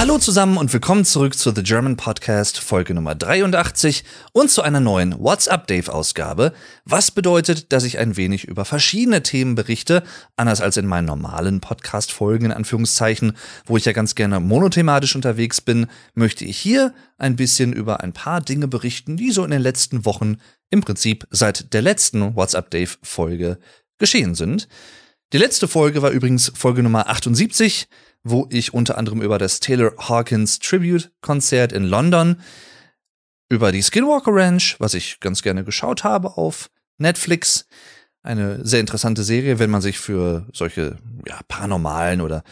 Hallo zusammen und willkommen zurück zu The German Podcast Folge Nummer 83 und zu einer neuen WhatsApp Dave Ausgabe, was bedeutet, dass ich ein wenig über verschiedene Themen berichte, anders als in meinen normalen Podcast Folgen in Anführungszeichen, wo ich ja ganz gerne monothematisch unterwegs bin, möchte ich hier ein bisschen über ein paar Dinge berichten, die so in den letzten Wochen im Prinzip seit der letzten WhatsApp Dave Folge geschehen sind. Die letzte Folge war übrigens Folge Nummer 78 wo ich unter anderem über das Taylor Hawkins Tribute Konzert in London, über die Skinwalker Ranch, was ich ganz gerne geschaut habe auf Netflix, eine sehr interessante Serie, wenn man sich für solche ja, paranormalen oder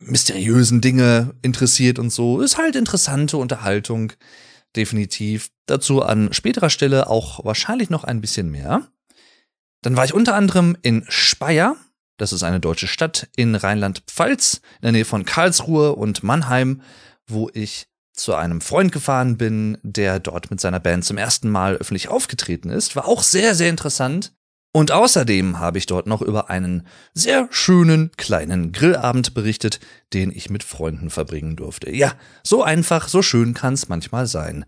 mysteriösen Dinge interessiert und so, ist halt interessante Unterhaltung, definitiv. Dazu an späterer Stelle auch wahrscheinlich noch ein bisschen mehr. Dann war ich unter anderem in Speyer, das ist eine deutsche Stadt in Rheinland-Pfalz, in der Nähe von Karlsruhe und Mannheim, wo ich zu einem Freund gefahren bin, der dort mit seiner Band zum ersten Mal öffentlich aufgetreten ist. War auch sehr, sehr interessant. Und außerdem habe ich dort noch über einen sehr schönen kleinen Grillabend berichtet, den ich mit Freunden verbringen durfte. Ja, so einfach, so schön kann es manchmal sein.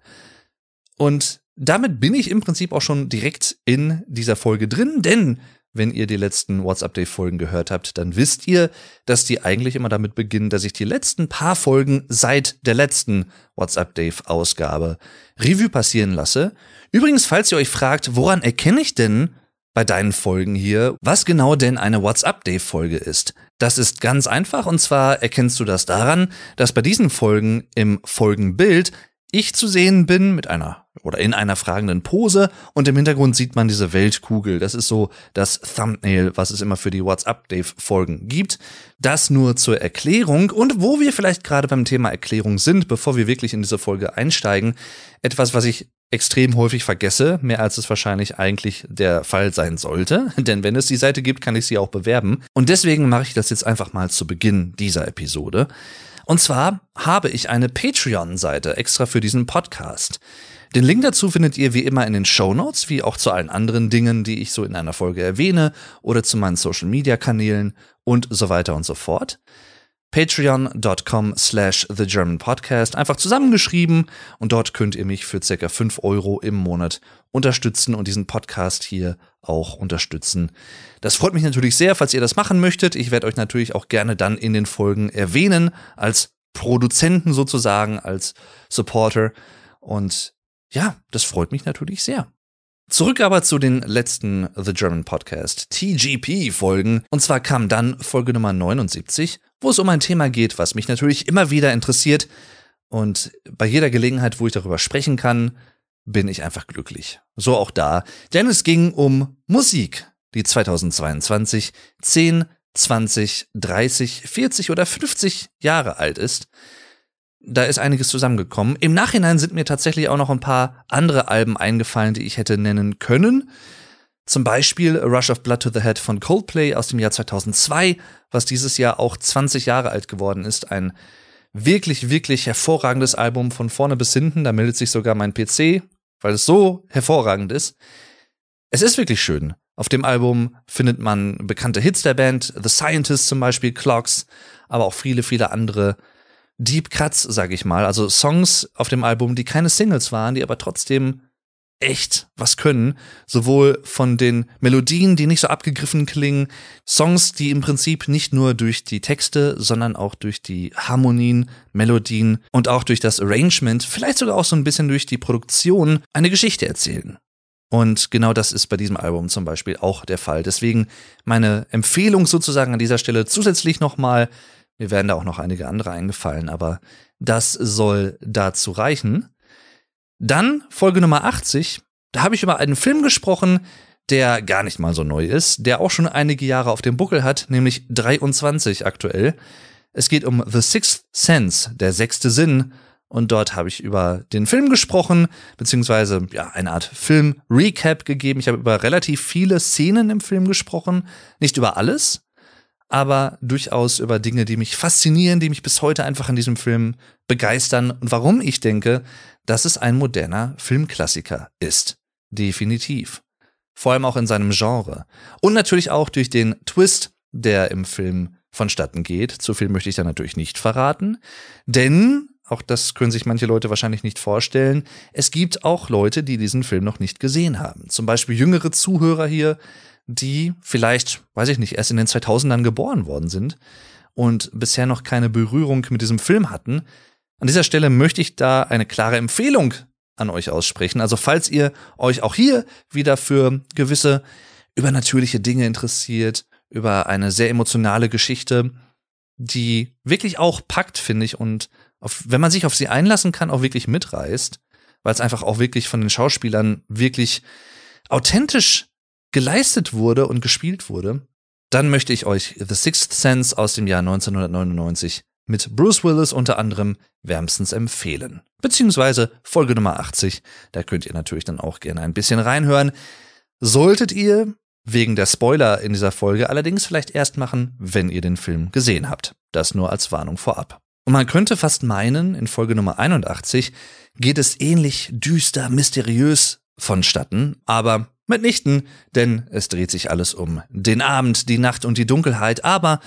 Und damit bin ich im Prinzip auch schon direkt in dieser Folge drin, denn wenn ihr die letzten WhatsApp-Day-Folgen gehört habt, dann wisst ihr, dass die eigentlich immer damit beginnen, dass ich die letzten paar Folgen seit der letzten WhatsApp-Day-Ausgabe Revue passieren lasse. Übrigens, falls ihr euch fragt, woran erkenne ich denn bei deinen Folgen hier, was genau denn eine WhatsApp-Day-Folge ist? Das ist ganz einfach und zwar erkennst du das daran, dass bei diesen Folgen im Folgenbild ich zu sehen bin mit einer oder in einer fragenden Pose und im Hintergrund sieht man diese Weltkugel. Das ist so das Thumbnail, was es immer für die WhatsApp-Dave-Folgen gibt. Das nur zur Erklärung und wo wir vielleicht gerade beim Thema Erklärung sind, bevor wir wirklich in diese Folge einsteigen, etwas, was ich extrem häufig vergesse, mehr als es wahrscheinlich eigentlich der Fall sein sollte, denn wenn es die Seite gibt, kann ich sie auch bewerben und deswegen mache ich das jetzt einfach mal zu Beginn dieser Episode. Und zwar habe ich eine Patreon-Seite extra für diesen Podcast. Den Link dazu findet ihr wie immer in den Show Notes, wie auch zu allen anderen Dingen, die ich so in einer Folge erwähne oder zu meinen Social Media Kanälen und so weiter und so fort patreon.com slash The German Podcast, einfach zusammengeschrieben und dort könnt ihr mich für circa 5 Euro im Monat unterstützen und diesen Podcast hier auch unterstützen. Das freut mich natürlich sehr, falls ihr das machen möchtet. Ich werde euch natürlich auch gerne dann in den Folgen erwähnen, als Produzenten sozusagen, als Supporter. Und ja, das freut mich natürlich sehr. Zurück aber zu den letzten The German Podcast TGP Folgen. Und zwar kam dann Folge Nummer 79 wo es um ein Thema geht, was mich natürlich immer wieder interessiert. Und bei jeder Gelegenheit, wo ich darüber sprechen kann, bin ich einfach glücklich. So auch da, denn es ging um Musik, die 2022 10, 20, 30, 40 oder 50 Jahre alt ist. Da ist einiges zusammengekommen. Im Nachhinein sind mir tatsächlich auch noch ein paar andere Alben eingefallen, die ich hätte nennen können. Zum Beispiel A Rush of Blood to the Head von Coldplay aus dem Jahr 2002, was dieses Jahr auch 20 Jahre alt geworden ist. Ein wirklich, wirklich hervorragendes Album von vorne bis hinten. Da meldet sich sogar mein PC, weil es so hervorragend ist. Es ist wirklich schön. Auf dem Album findet man bekannte Hits der Band, The Scientist zum Beispiel, Clocks, aber auch viele, viele andere Deep Cuts, sag ich mal. Also Songs auf dem Album, die keine Singles waren, die aber trotzdem echt was können. Sowohl von den Melodien, die nicht so abgegriffen klingen, Songs, die im Prinzip nicht nur durch die Texte, sondern auch durch die Harmonien, Melodien und auch durch das Arrangement, vielleicht sogar auch so ein bisschen durch die Produktion, eine Geschichte erzählen. Und genau das ist bei diesem Album zum Beispiel auch der Fall. Deswegen meine Empfehlung sozusagen an dieser Stelle zusätzlich nochmal, mir werden da auch noch einige andere eingefallen, aber das soll dazu reichen. Dann Folge Nummer 80, da habe ich über einen Film gesprochen, der gar nicht mal so neu ist, der auch schon einige Jahre auf dem Buckel hat, nämlich 23 aktuell. Es geht um The Sixth Sense, der sechste Sinn. Und dort habe ich über den Film gesprochen, beziehungsweise ja, eine Art Film-Recap gegeben. Ich habe über relativ viele Szenen im Film gesprochen. Nicht über alles, aber durchaus über Dinge, die mich faszinieren, die mich bis heute einfach an diesem Film begeistern und warum ich denke, dass es ein moderner Filmklassiker ist. Definitiv. Vor allem auch in seinem Genre. Und natürlich auch durch den Twist, der im Film vonstatten geht. Zu viel möchte ich da natürlich nicht verraten, denn auch das können sich manche Leute wahrscheinlich nicht vorstellen. Es gibt auch Leute, die diesen Film noch nicht gesehen haben. Zum Beispiel jüngere Zuhörer hier, die vielleicht, weiß ich nicht, erst in den 2000ern geboren worden sind und bisher noch keine Berührung mit diesem Film hatten. An dieser Stelle möchte ich da eine klare Empfehlung an euch aussprechen. Also falls ihr euch auch hier wieder für gewisse übernatürliche Dinge interessiert, über eine sehr emotionale Geschichte, die wirklich auch packt, finde ich, und auf, wenn man sich auf sie einlassen kann, auch wirklich mitreißt, weil es einfach auch wirklich von den Schauspielern wirklich authentisch geleistet wurde und gespielt wurde, dann möchte ich euch The Sixth Sense aus dem Jahr 1999 mit Bruce Willis unter anderem wärmstens empfehlen. Beziehungsweise Folge Nummer 80, da könnt ihr natürlich dann auch gerne ein bisschen reinhören. Solltet ihr wegen der Spoiler in dieser Folge allerdings vielleicht erst machen, wenn ihr den Film gesehen habt. Das nur als Warnung vorab. Und man könnte fast meinen, in Folge Nummer 81 geht es ähnlich düster, mysteriös vonstatten, aber mitnichten, denn es dreht sich alles um den Abend, die Nacht und die Dunkelheit, aber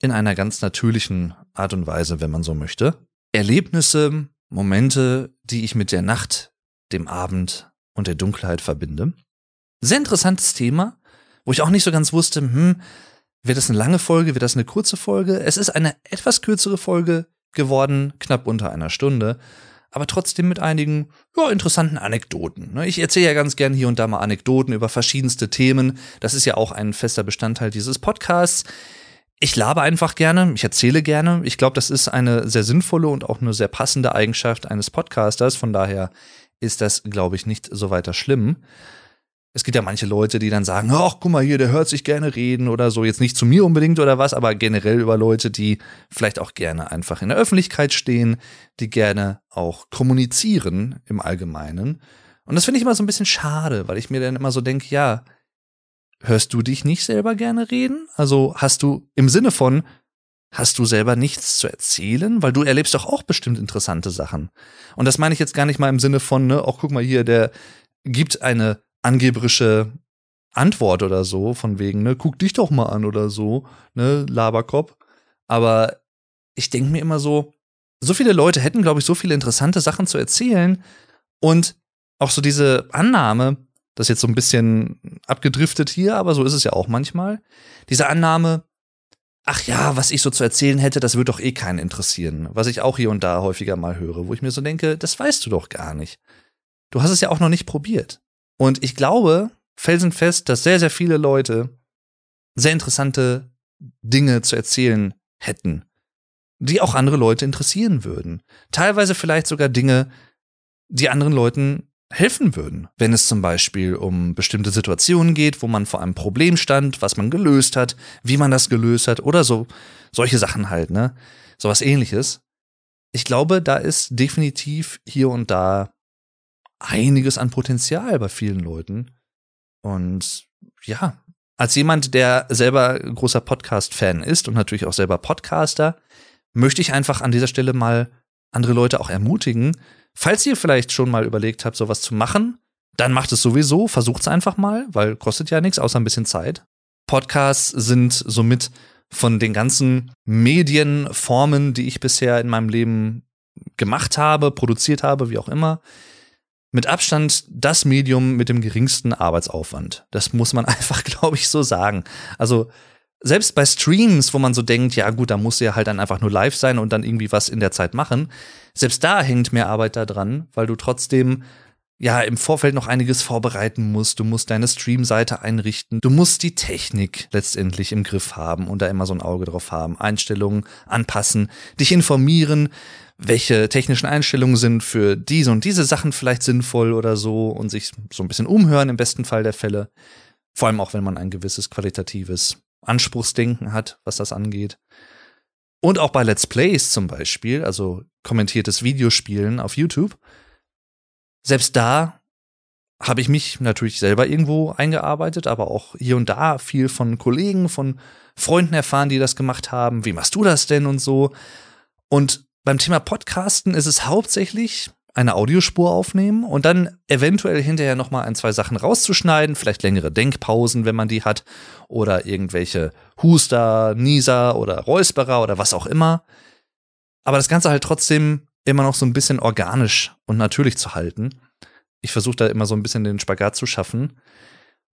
in einer ganz natürlichen Art und Weise, wenn man so möchte. Erlebnisse, Momente, die ich mit der Nacht, dem Abend und der Dunkelheit verbinde. Sehr interessantes Thema, wo ich auch nicht so ganz wusste, hm, wird das eine lange Folge, wird das eine kurze Folge? Es ist eine etwas kürzere Folge, geworden, knapp unter einer Stunde, aber trotzdem mit einigen ja, interessanten Anekdoten. Ne? Ich erzähle ja ganz gern hier und da mal Anekdoten über verschiedenste Themen. Das ist ja auch ein fester Bestandteil dieses Podcasts. Ich labe einfach gerne, ich erzähle gerne. Ich glaube, das ist eine sehr sinnvolle und auch eine sehr passende Eigenschaft eines Podcasters. Von daher ist das, glaube ich, nicht so weiter schlimm es gibt ja manche Leute, die dann sagen, ach, guck mal hier, der hört sich gerne reden oder so. Jetzt nicht zu mir unbedingt oder was, aber generell über Leute, die vielleicht auch gerne einfach in der Öffentlichkeit stehen, die gerne auch kommunizieren im Allgemeinen. Und das finde ich immer so ein bisschen schade, weil ich mir dann immer so denke, ja, hörst du dich nicht selber gerne reden? Also hast du im Sinne von, hast du selber nichts zu erzählen? Weil du erlebst doch auch bestimmt interessante Sachen. Und das meine ich jetzt gar nicht mal im Sinne von, ne, auch guck mal hier, der gibt eine angeberische Antwort oder so, von wegen, ne, guck dich doch mal an oder so, ne, Laberkopf. Aber ich denke mir immer so, so viele Leute hätten, glaube ich, so viele interessante Sachen zu erzählen und auch so diese Annahme, das ist jetzt so ein bisschen abgedriftet hier, aber so ist es ja auch manchmal, diese Annahme, ach ja, was ich so zu erzählen hätte, das würde doch eh keinen interessieren, was ich auch hier und da häufiger mal höre, wo ich mir so denke, das weißt du doch gar nicht. Du hast es ja auch noch nicht probiert. Und ich glaube felsenfest, dass sehr, sehr viele Leute sehr interessante Dinge zu erzählen hätten, die auch andere Leute interessieren würden. Teilweise vielleicht sogar Dinge, die anderen Leuten helfen würden, wenn es zum Beispiel um bestimmte Situationen geht, wo man vor einem Problem stand, was man gelöst hat, wie man das gelöst hat oder so, solche Sachen halt, ne? Sowas ähnliches. Ich glaube, da ist definitiv hier und da einiges an Potenzial bei vielen Leuten. Und ja, als jemand, der selber großer Podcast-Fan ist und natürlich auch selber Podcaster, möchte ich einfach an dieser Stelle mal andere Leute auch ermutigen. Falls ihr vielleicht schon mal überlegt habt, sowas zu machen, dann macht es sowieso, versucht es einfach mal, weil kostet ja nichts, außer ein bisschen Zeit. Podcasts sind somit von den ganzen Medienformen, die ich bisher in meinem Leben gemacht habe, produziert habe, wie auch immer, mit Abstand das Medium mit dem geringsten Arbeitsaufwand. Das muss man einfach, glaube ich, so sagen. Also selbst bei Streams, wo man so denkt, ja gut, da muss ja halt dann einfach nur live sein und dann irgendwie was in der Zeit machen, selbst da hängt mehr Arbeit da dran, weil du trotzdem ja im Vorfeld noch einiges vorbereiten musst. Du musst deine Streamseite einrichten. Du musst die Technik letztendlich im Griff haben und da immer so ein Auge drauf haben. Einstellungen anpassen, dich informieren, welche technischen Einstellungen sind für diese und diese Sachen vielleicht sinnvoll oder so und sich so ein bisschen umhören im besten Fall der Fälle. Vor allem auch, wenn man ein gewisses qualitatives Anspruchsdenken hat, was das angeht. Und auch bei Let's Plays zum Beispiel, also kommentiertes Videospielen auf YouTube. Selbst da habe ich mich natürlich selber irgendwo eingearbeitet, aber auch hier und da viel von Kollegen, von Freunden erfahren, die das gemacht haben. Wie machst du das denn und so? Und beim Thema Podcasten ist es hauptsächlich eine Audiospur aufnehmen und dann eventuell hinterher noch mal ein, zwei Sachen rauszuschneiden, vielleicht längere Denkpausen, wenn man die hat, oder irgendwelche Huster, Nieser oder Räusperer oder was auch immer. Aber das Ganze halt trotzdem immer noch so ein bisschen organisch und natürlich zu halten. Ich versuche da immer so ein bisschen den Spagat zu schaffen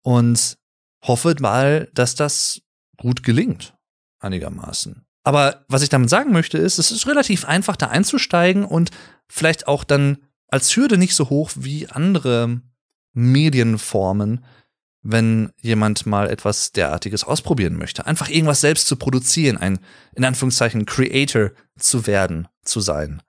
und hoffe mal, dass das gut gelingt, einigermaßen. Aber was ich damit sagen möchte, ist, es ist relativ einfach, da einzusteigen und vielleicht auch dann als Hürde nicht so hoch wie andere Medienformen, wenn jemand mal etwas derartiges ausprobieren möchte. Einfach irgendwas selbst zu produzieren, ein in Anführungszeichen Creator zu werden, zu sein.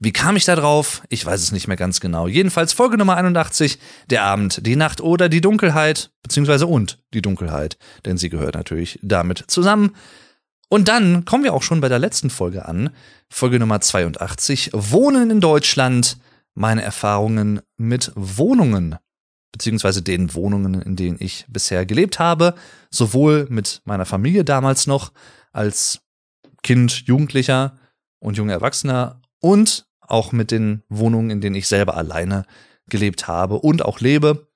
Wie kam ich da drauf? Ich weiß es nicht mehr ganz genau. Jedenfalls Folge Nummer 81, der Abend, die Nacht oder die Dunkelheit, beziehungsweise und die Dunkelheit, denn sie gehört natürlich damit zusammen. Und dann kommen wir auch schon bei der letzten Folge an, Folge Nummer 82, Wohnen in Deutschland, meine Erfahrungen mit Wohnungen, beziehungsweise den Wohnungen, in denen ich bisher gelebt habe, sowohl mit meiner Familie damals noch als Kind, Jugendlicher und junger Erwachsener und auch mit den Wohnungen, in denen ich selber alleine gelebt habe und auch lebe.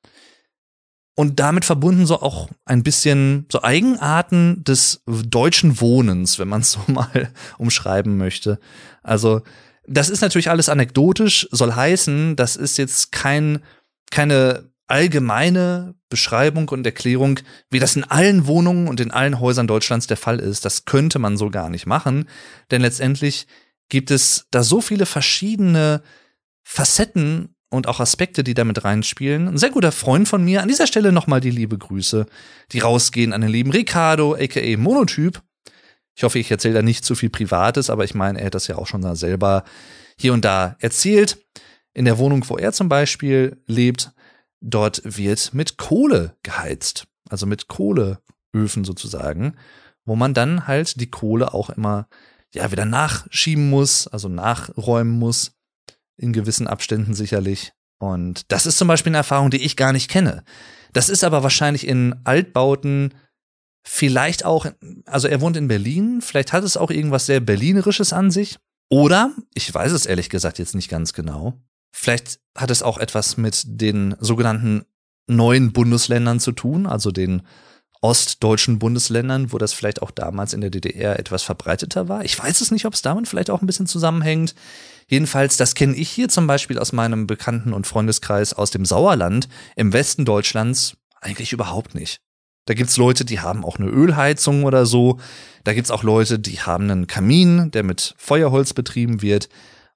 Und damit verbunden so auch ein bisschen so Eigenarten des deutschen Wohnens, wenn man es so mal umschreiben möchte. Also, das ist natürlich alles anekdotisch, soll heißen, das ist jetzt kein, keine allgemeine Beschreibung und Erklärung, wie das in allen Wohnungen und in allen Häusern Deutschlands der Fall ist. Das könnte man so gar nicht machen, denn letztendlich gibt es da so viele verschiedene Facetten und auch Aspekte, die damit reinspielen. Ein sehr guter Freund von mir, an dieser Stelle nochmal die liebe Grüße, die rausgehen an den lieben Ricardo, aka Monotyp. Ich hoffe, ich erzähle da nicht zu viel Privates, aber ich meine, er hat das ja auch schon selber hier und da erzählt. In der Wohnung, wo er zum Beispiel lebt, dort wird mit Kohle geheizt. Also mit Kohleöfen sozusagen, wo man dann halt die Kohle auch immer ja wieder nachschieben muss, also nachräumen muss, in gewissen Abständen sicherlich. Und das ist zum Beispiel eine Erfahrung, die ich gar nicht kenne. Das ist aber wahrscheinlich in Altbauten vielleicht auch, also er wohnt in Berlin, vielleicht hat es auch irgendwas sehr Berlinerisches an sich. Oder, ich weiß es ehrlich gesagt jetzt nicht ganz genau, vielleicht hat es auch etwas mit den sogenannten neuen Bundesländern zu tun, also den ostdeutschen Bundesländern, wo das vielleicht auch damals in der DDR etwas verbreiteter war. Ich weiß es nicht, ob es damit vielleicht auch ein bisschen zusammenhängt. Jedenfalls, das kenne ich hier zum Beispiel aus meinem Bekannten- und Freundeskreis aus dem Sauerland im Westen Deutschlands eigentlich überhaupt nicht. Da gibt's Leute, die haben auch eine Ölheizung oder so. Da gibt's auch Leute, die haben einen Kamin, der mit Feuerholz betrieben wird.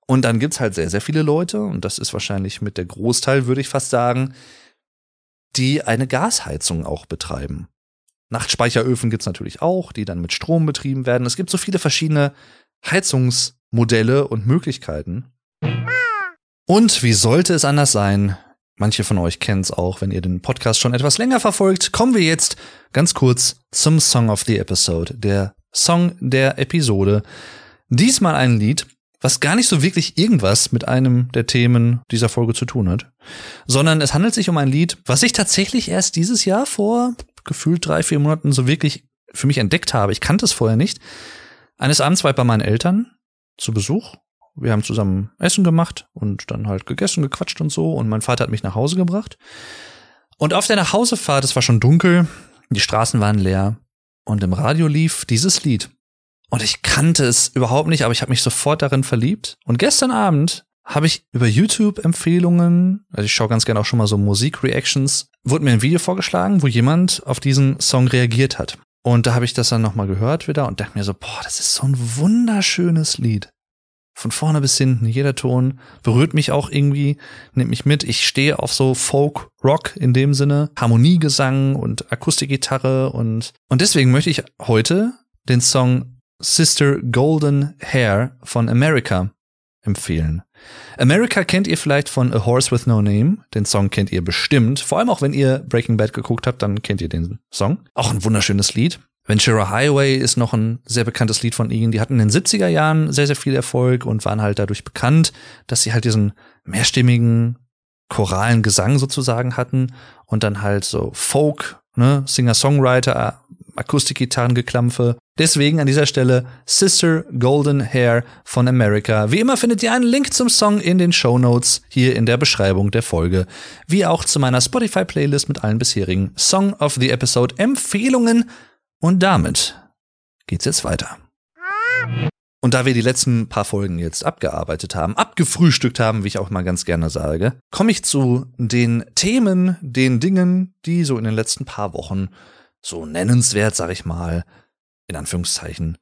Und dann gibt's halt sehr, sehr viele Leute, und das ist wahrscheinlich mit der Großteil, würde ich fast sagen, die eine Gasheizung auch betreiben. Nachtspeicheröfen gibt's natürlich auch, die dann mit Strom betrieben werden. Es gibt so viele verschiedene Heizungsmodelle und Möglichkeiten. Und wie sollte es anders sein? Manche von euch kennen es auch, wenn ihr den Podcast schon etwas länger verfolgt. Kommen wir jetzt ganz kurz zum Song of the Episode, der Song der Episode. Diesmal ein Lied, was gar nicht so wirklich irgendwas mit einem der Themen dieser Folge zu tun hat, sondern es handelt sich um ein Lied, was ich tatsächlich erst dieses Jahr vor gefühlt drei, vier Monaten so wirklich für mich entdeckt habe. Ich kannte es vorher nicht. Eines Abends war ich bei meinen Eltern zu Besuch. Wir haben zusammen Essen gemacht und dann halt gegessen, gequatscht und so. Und mein Vater hat mich nach Hause gebracht. Und auf der Nachhausefahrt, es war schon dunkel, die Straßen waren leer und im Radio lief dieses Lied. Und ich kannte es überhaupt nicht, aber ich habe mich sofort darin verliebt. Und gestern Abend habe ich über YouTube-Empfehlungen, also ich schaue ganz gerne auch schon mal so Musik-Reactions, wurde mir ein Video vorgeschlagen, wo jemand auf diesen Song reagiert hat. Und da habe ich das dann nochmal gehört wieder und dachte mir so, boah, das ist so ein wunderschönes Lied. Von vorne bis hinten, jeder Ton berührt mich auch irgendwie, nimmt mich mit. Ich stehe auf so Folk, Rock in dem Sinne, Harmoniegesang und Akustikgitarre und, und deswegen möchte ich heute den Song Sister Golden Hair von America empfehlen. America kennt ihr vielleicht von A Horse with No Name. Den Song kennt ihr bestimmt. Vor allem auch, wenn ihr Breaking Bad geguckt habt, dann kennt ihr den Song. Auch ein wunderschönes Lied. Ventura Highway ist noch ein sehr bekanntes Lied von ihnen. Die hatten in den 70er Jahren sehr, sehr viel Erfolg und waren halt dadurch bekannt, dass sie halt diesen mehrstimmigen choralen Gesang sozusagen hatten und dann halt so Folk, ne, Singer-Songwriter Akustikgitarrengeklampfe. Deswegen an dieser Stelle Sister Golden Hair von America. Wie immer findet ihr einen Link zum Song in den Show Notes hier in der Beschreibung der Folge, wie auch zu meiner Spotify-Playlist mit allen bisherigen Song of the Episode Empfehlungen. Und damit geht's jetzt weiter. Und da wir die letzten paar Folgen jetzt abgearbeitet haben, abgefrühstückt haben, wie ich auch mal ganz gerne sage, komme ich zu den Themen, den Dingen, die so in den letzten paar Wochen so nennenswert, sag ich mal, in Anführungszeichen,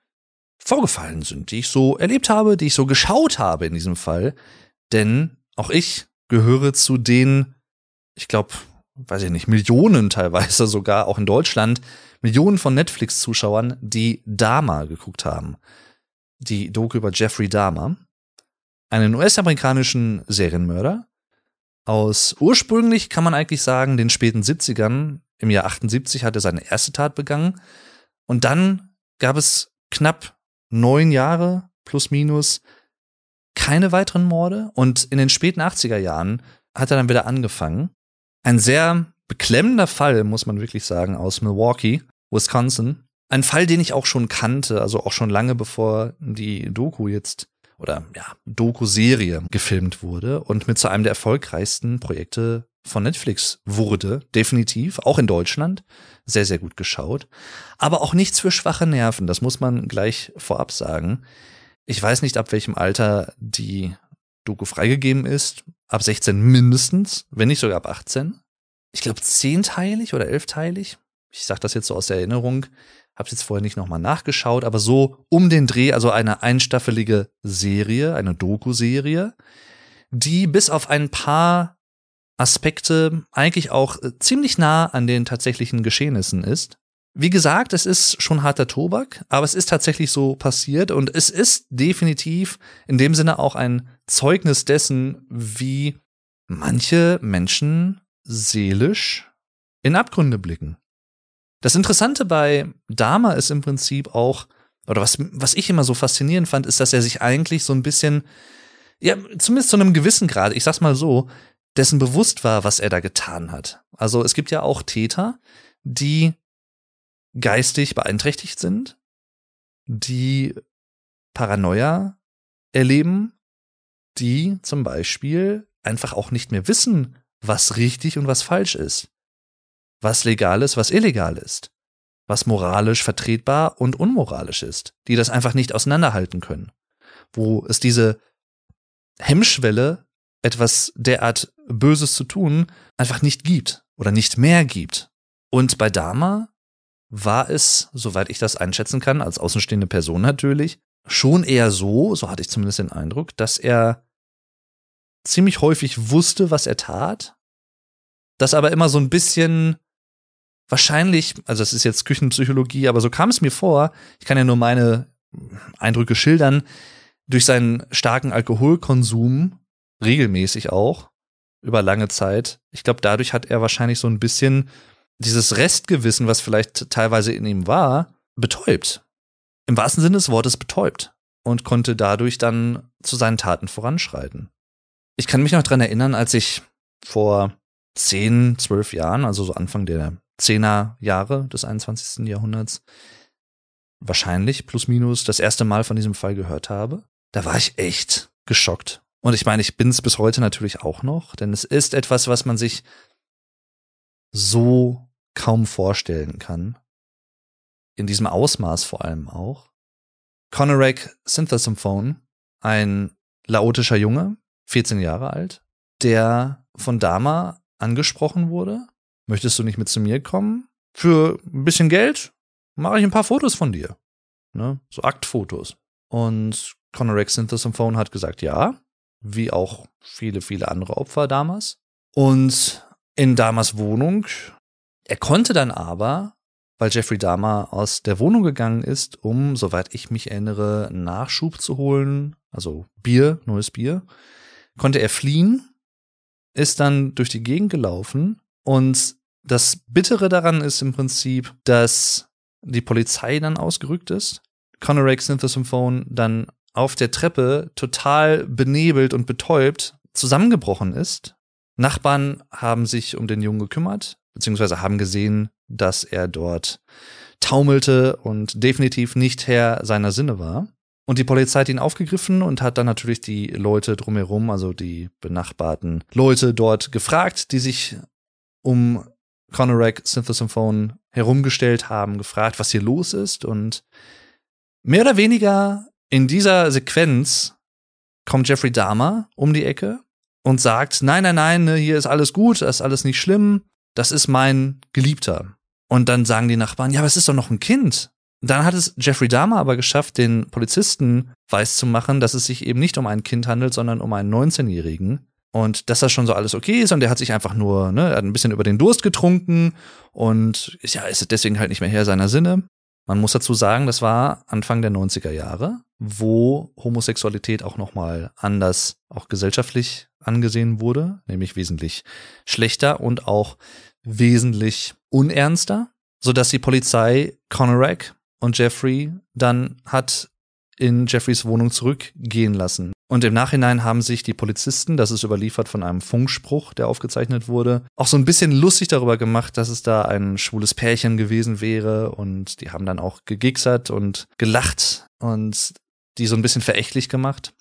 vorgefallen sind, die ich so erlebt habe, die ich so geschaut habe in diesem Fall. Denn auch ich gehöre zu den, ich glaube, weiß ich nicht, Millionen teilweise sogar, auch in Deutschland, Millionen von Netflix-Zuschauern, die Dama geguckt haben die Doku über Jeffrey Dahmer, einen US-amerikanischen Serienmörder aus ursprünglich kann man eigentlich sagen den späten 70ern. Im Jahr 78 hat er seine erste Tat begangen und dann gab es knapp neun Jahre plus minus keine weiteren Morde und in den späten 80er Jahren hat er dann wieder angefangen. Ein sehr beklemmender Fall, muss man wirklich sagen, aus Milwaukee, Wisconsin, ein Fall, den ich auch schon kannte, also auch schon lange bevor die Doku jetzt oder ja, Doku-Serie gefilmt wurde und mit zu einem der erfolgreichsten Projekte von Netflix wurde, definitiv, auch in Deutschland, sehr, sehr gut geschaut. Aber auch nichts für schwache Nerven, das muss man gleich vorab sagen. Ich weiß nicht, ab welchem Alter die Doku freigegeben ist. Ab 16 mindestens, wenn nicht sogar ab 18. Ich glaube zehnteilig oder elfteilig. Ich sage das jetzt so aus der Erinnerung. Hab's jetzt vorher nicht nochmal nachgeschaut, aber so um den Dreh, also eine einstaffelige Serie, eine Doku-Serie, die bis auf ein paar Aspekte eigentlich auch äh, ziemlich nah an den tatsächlichen Geschehnissen ist. Wie gesagt, es ist schon harter Tobak, aber es ist tatsächlich so passiert und es ist definitiv in dem Sinne auch ein Zeugnis dessen, wie manche Menschen seelisch in Abgründe blicken. Das Interessante bei Dama ist im Prinzip auch, oder was, was ich immer so faszinierend fand, ist, dass er sich eigentlich so ein bisschen, ja, zumindest zu einem gewissen Grad, ich sag's mal so, dessen bewusst war, was er da getan hat. Also es gibt ja auch Täter, die geistig beeinträchtigt sind, die Paranoia erleben, die zum Beispiel einfach auch nicht mehr wissen, was richtig und was falsch ist was legal ist, was illegal ist, was moralisch vertretbar und unmoralisch ist, die das einfach nicht auseinanderhalten können, wo es diese Hemmschwelle, etwas derart Böses zu tun, einfach nicht gibt oder nicht mehr gibt. Und bei Dama war es, soweit ich das einschätzen kann, als außenstehende Person natürlich, schon eher so, so hatte ich zumindest den Eindruck, dass er ziemlich häufig wusste, was er tat, das aber immer so ein bisschen wahrscheinlich, also das ist jetzt Küchenpsychologie, aber so kam es mir vor, ich kann ja nur meine Eindrücke schildern, durch seinen starken Alkoholkonsum, regelmäßig auch, über lange Zeit, ich glaube, dadurch hat er wahrscheinlich so ein bisschen dieses Restgewissen, was vielleicht teilweise in ihm war, betäubt. Im wahrsten Sinne des Wortes betäubt und konnte dadurch dann zu seinen Taten voranschreiten. Ich kann mich noch dran erinnern, als ich vor zehn, zwölf Jahren, also so Anfang der Zehner Jahre des 21. Jahrhunderts wahrscheinlich plus minus das erste Mal von diesem Fall gehört habe, da war ich echt geschockt. Und ich meine, ich bin es bis heute natürlich auch noch, denn es ist etwas, was man sich so kaum vorstellen kann. In diesem Ausmaß vor allem auch. Conorek Synthesophone, ein laotischer Junge, 14 Jahre alt, der von Dama angesprochen wurde möchtest du nicht mit zu mir kommen? Für ein bisschen Geld mache ich ein paar Fotos von dir. Ne? So Aktfotos. Und Conor Rex Synthesophone hat gesagt, ja, wie auch viele, viele andere Opfer damals. Und in Damas Wohnung, er konnte dann aber, weil Jeffrey Dahmer aus der Wohnung gegangen ist, um, soweit ich mich erinnere, Nachschub zu holen, also Bier, neues Bier, konnte er fliehen, ist dann durch die Gegend gelaufen und das Bittere daran ist im Prinzip, dass die Polizei dann ausgerückt ist. Conor Synthesophone dann auf der Treppe total benebelt und betäubt zusammengebrochen ist. Nachbarn haben sich um den Jungen gekümmert, beziehungsweise haben gesehen, dass er dort taumelte und definitiv nicht Herr seiner Sinne war. Und die Polizei hat ihn aufgegriffen und hat dann natürlich die Leute drumherum, also die benachbarten Leute dort gefragt, die sich um Conorak Synthesophone herumgestellt haben, gefragt, was hier los ist. Und mehr oder weniger in dieser Sequenz kommt Jeffrey Dahmer um die Ecke und sagt, nein, nein, nein, ne, hier ist alles gut, das ist alles nicht schlimm, das ist mein Geliebter. Und dann sagen die Nachbarn, ja, aber es ist doch noch ein Kind. Dann hat es Jeffrey Dahmer aber geschafft, den Polizisten weiß zu machen, dass es sich eben nicht um ein Kind handelt, sondern um einen 19-Jährigen. Und dass das schon so alles okay ist und der hat sich einfach nur, ne, hat ein bisschen über den Durst getrunken und ist ja, ist deswegen halt nicht mehr her seiner Sinne. Man muss dazu sagen, das war Anfang der 90er Jahre, wo Homosexualität auch nochmal anders, auch gesellschaftlich angesehen wurde, nämlich wesentlich schlechter und auch wesentlich unernster, sodass die Polizei Conorak und Jeffrey dann hat in Jeffreys Wohnung zurückgehen lassen. Und im Nachhinein haben sich die Polizisten, das ist überliefert von einem Funkspruch, der aufgezeichnet wurde, auch so ein bisschen lustig darüber gemacht, dass es da ein schwules Pärchen gewesen wäre. Und die haben dann auch gegixert und gelacht und die so ein bisschen verächtlich gemacht.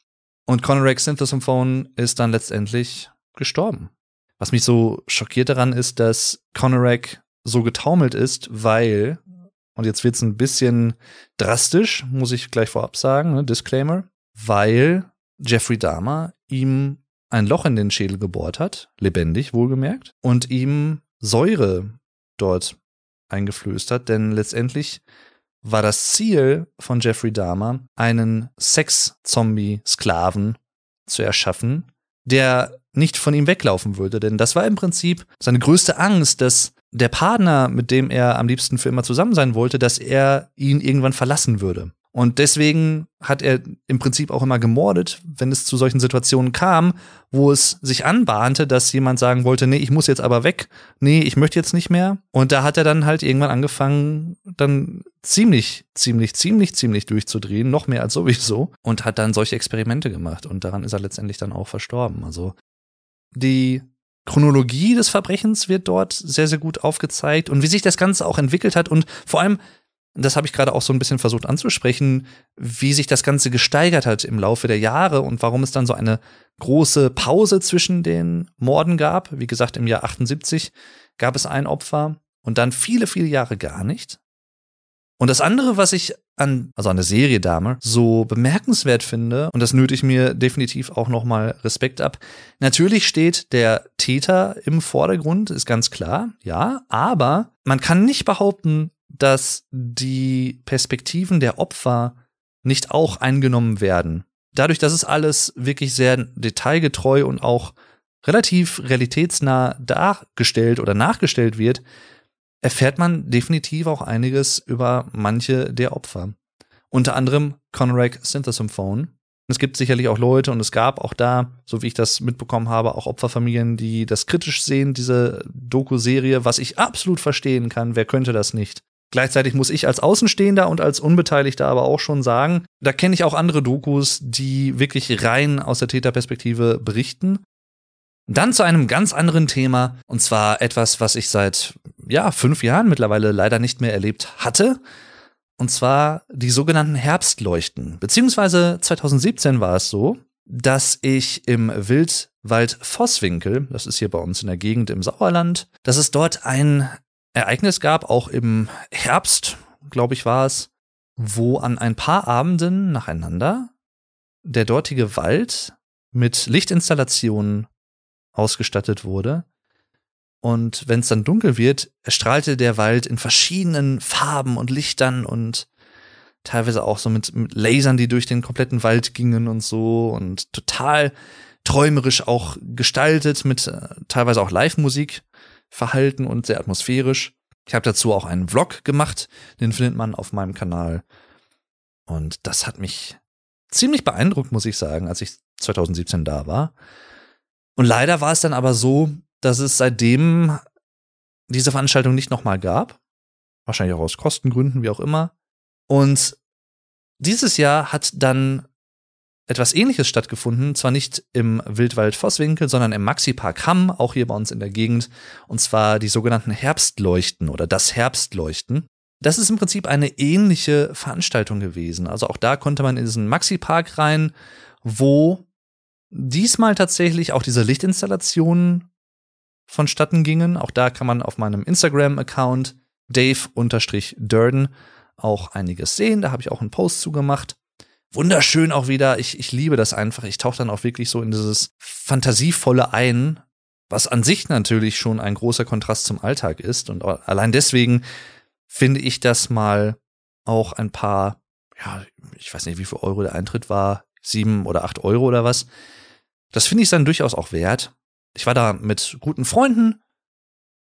Und Conrad Synthesophone ist dann letztendlich gestorben. Was mich so schockiert daran ist, dass Conorak so getaumelt ist, weil, und jetzt wird's ein bisschen drastisch, muss ich gleich vorab sagen, ne, Disclaimer, weil Jeffrey Dahmer ihm ein Loch in den Schädel gebohrt hat, lebendig wohlgemerkt, und ihm Säure dort eingeflößt hat, denn letztendlich war das Ziel von Jeffrey Dahmer, einen Sex-Zombie-Sklaven zu erschaffen, der nicht von ihm weglaufen würde. Denn das war im Prinzip seine größte Angst, dass der Partner, mit dem er am liebsten für immer zusammen sein wollte, dass er ihn irgendwann verlassen würde. Und deswegen hat er im Prinzip auch immer gemordet, wenn es zu solchen Situationen kam, wo es sich anbahnte, dass jemand sagen wollte, nee, ich muss jetzt aber weg, nee, ich möchte jetzt nicht mehr. Und da hat er dann halt irgendwann angefangen, dann ziemlich, ziemlich, ziemlich, ziemlich durchzudrehen, noch mehr als sowieso, und hat dann solche Experimente gemacht. Und daran ist er letztendlich dann auch verstorben. Also die Chronologie des Verbrechens wird dort sehr, sehr gut aufgezeigt und wie sich das Ganze auch entwickelt hat und vor allem das habe ich gerade auch so ein bisschen versucht anzusprechen, wie sich das Ganze gesteigert hat im Laufe der Jahre und warum es dann so eine große Pause zwischen den Morden gab. Wie gesagt, im Jahr 78 gab es ein Opfer und dann viele, viele Jahre gar nicht. Und das andere, was ich an, also an der Serie Dame so bemerkenswert finde, und das nötig mir definitiv auch nochmal Respekt ab. Natürlich steht der Täter im Vordergrund, ist ganz klar, ja, aber man kann nicht behaupten, dass die Perspektiven der Opfer nicht auch eingenommen werden. Dadurch, dass es alles wirklich sehr detailgetreu und auch relativ realitätsnah dargestellt oder nachgestellt wird, erfährt man definitiv auch einiges über manche der Opfer. Unter anderem Conrack Synthesophone. Es gibt sicherlich auch Leute und es gab auch da, so wie ich das mitbekommen habe, auch Opferfamilien, die das kritisch sehen, diese Doku-Serie, was ich absolut verstehen kann. Wer könnte das nicht? Gleichzeitig muss ich als Außenstehender und als Unbeteiligter aber auch schon sagen, da kenne ich auch andere Dokus, die wirklich rein aus der Täterperspektive berichten. Dann zu einem ganz anderen Thema, und zwar etwas, was ich seit, ja, fünf Jahren mittlerweile leider nicht mehr erlebt hatte. Und zwar die sogenannten Herbstleuchten. Beziehungsweise 2017 war es so, dass ich im Wildwald Vosswinkel, das ist hier bei uns in der Gegend im Sauerland, dass es dort ein Ereignis gab, auch im Herbst, glaube ich, war es, wo an ein paar Abenden nacheinander der dortige Wald mit Lichtinstallationen ausgestattet wurde. Und wenn es dann dunkel wird, erstrahlte der Wald in verschiedenen Farben und Lichtern und teilweise auch so mit, mit Lasern, die durch den kompletten Wald gingen und so und total träumerisch auch gestaltet mit äh, teilweise auch Live-Musik verhalten und sehr atmosphärisch. Ich habe dazu auch einen Vlog gemacht, den findet man auf meinem Kanal. Und das hat mich ziemlich beeindruckt, muss ich sagen, als ich 2017 da war. Und leider war es dann aber so, dass es seitdem diese Veranstaltung nicht nochmal gab. Wahrscheinlich auch aus Kostengründen, wie auch immer. Und dieses Jahr hat dann etwas ähnliches stattgefunden, zwar nicht im Wildwald Vosswinkel, sondern im Maxi-Park Hamm, auch hier bei uns in der Gegend, und zwar die sogenannten Herbstleuchten oder das Herbstleuchten. Das ist im Prinzip eine ähnliche Veranstaltung gewesen. Also auch da konnte man in diesen Maxi-Park rein, wo diesmal tatsächlich auch diese Lichtinstallationen vonstatten gingen. Auch da kann man auf meinem Instagram-Account Dave-Durden auch einiges sehen. Da habe ich auch einen Post zugemacht. Wunderschön auch wieder. Ich, ich liebe das einfach. Ich tauche dann auch wirklich so in dieses Fantasievolle ein, was an sich natürlich schon ein großer Kontrast zum Alltag ist. Und allein deswegen finde ich das mal auch ein paar, ja, ich weiß nicht, wie viel Euro der Eintritt war, sieben oder acht Euro oder was. Das finde ich dann durchaus auch wert. Ich war da mit guten Freunden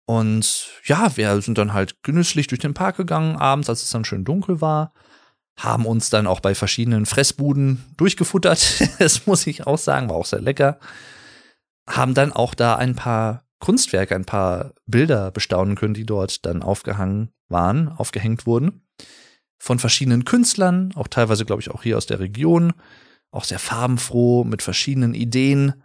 und ja, wir sind dann halt genüsslich durch den Park gegangen, abends, als es dann schön dunkel war. Haben uns dann auch bei verschiedenen Fressbuden durchgefuttert. das muss ich auch sagen, war auch sehr lecker. Haben dann auch da ein paar Kunstwerke, ein paar Bilder bestaunen können, die dort dann aufgehangen waren, aufgehängt wurden. Von verschiedenen Künstlern, auch teilweise, glaube ich, auch hier aus der Region. Auch sehr farbenfroh, mit verschiedenen Ideen.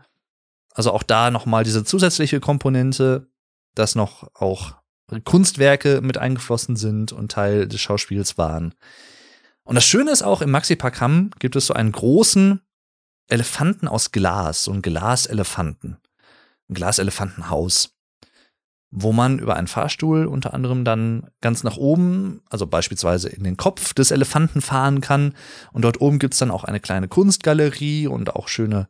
Also auch da nochmal diese zusätzliche Komponente, dass noch auch Kunstwerke mit eingeflossen sind und Teil des Schauspiels waren. Und das Schöne ist auch, im Maxi Park Hamm gibt es so einen großen Elefanten aus Glas, so einen Glaselefanten. Ein Glaselefantenhaus wo man über einen Fahrstuhl unter anderem dann ganz nach oben, also beispielsweise in den Kopf des Elefanten fahren kann. Und dort oben gibt's dann auch eine kleine Kunstgalerie und auch schöne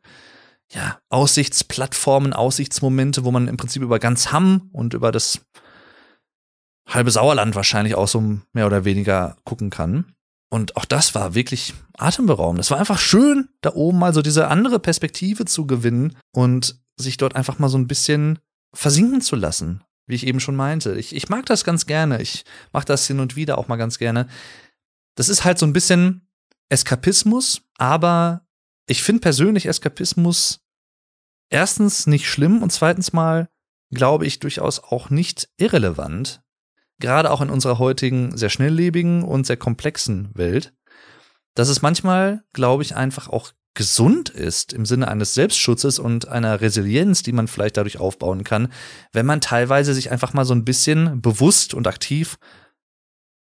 ja, Aussichtsplattformen, Aussichtsmomente, wo man im Prinzip über ganz Hamm und über das halbe Sauerland wahrscheinlich auch so mehr oder weniger gucken kann. Und auch das war wirklich atemberaubend. Es war einfach schön, da oben mal so diese andere Perspektive zu gewinnen und sich dort einfach mal so ein bisschen versinken zu lassen wie ich eben schon meinte. Ich, ich mag das ganz gerne. Ich mache das hin und wieder auch mal ganz gerne. Das ist halt so ein bisschen Eskapismus, aber ich finde persönlich Eskapismus erstens nicht schlimm und zweitens mal glaube ich durchaus auch nicht irrelevant. Gerade auch in unserer heutigen sehr schnelllebigen und sehr komplexen Welt. Dass es manchmal, glaube ich, einfach auch gesund ist im Sinne eines Selbstschutzes und einer Resilienz, die man vielleicht dadurch aufbauen kann, wenn man teilweise sich einfach mal so ein bisschen bewusst und aktiv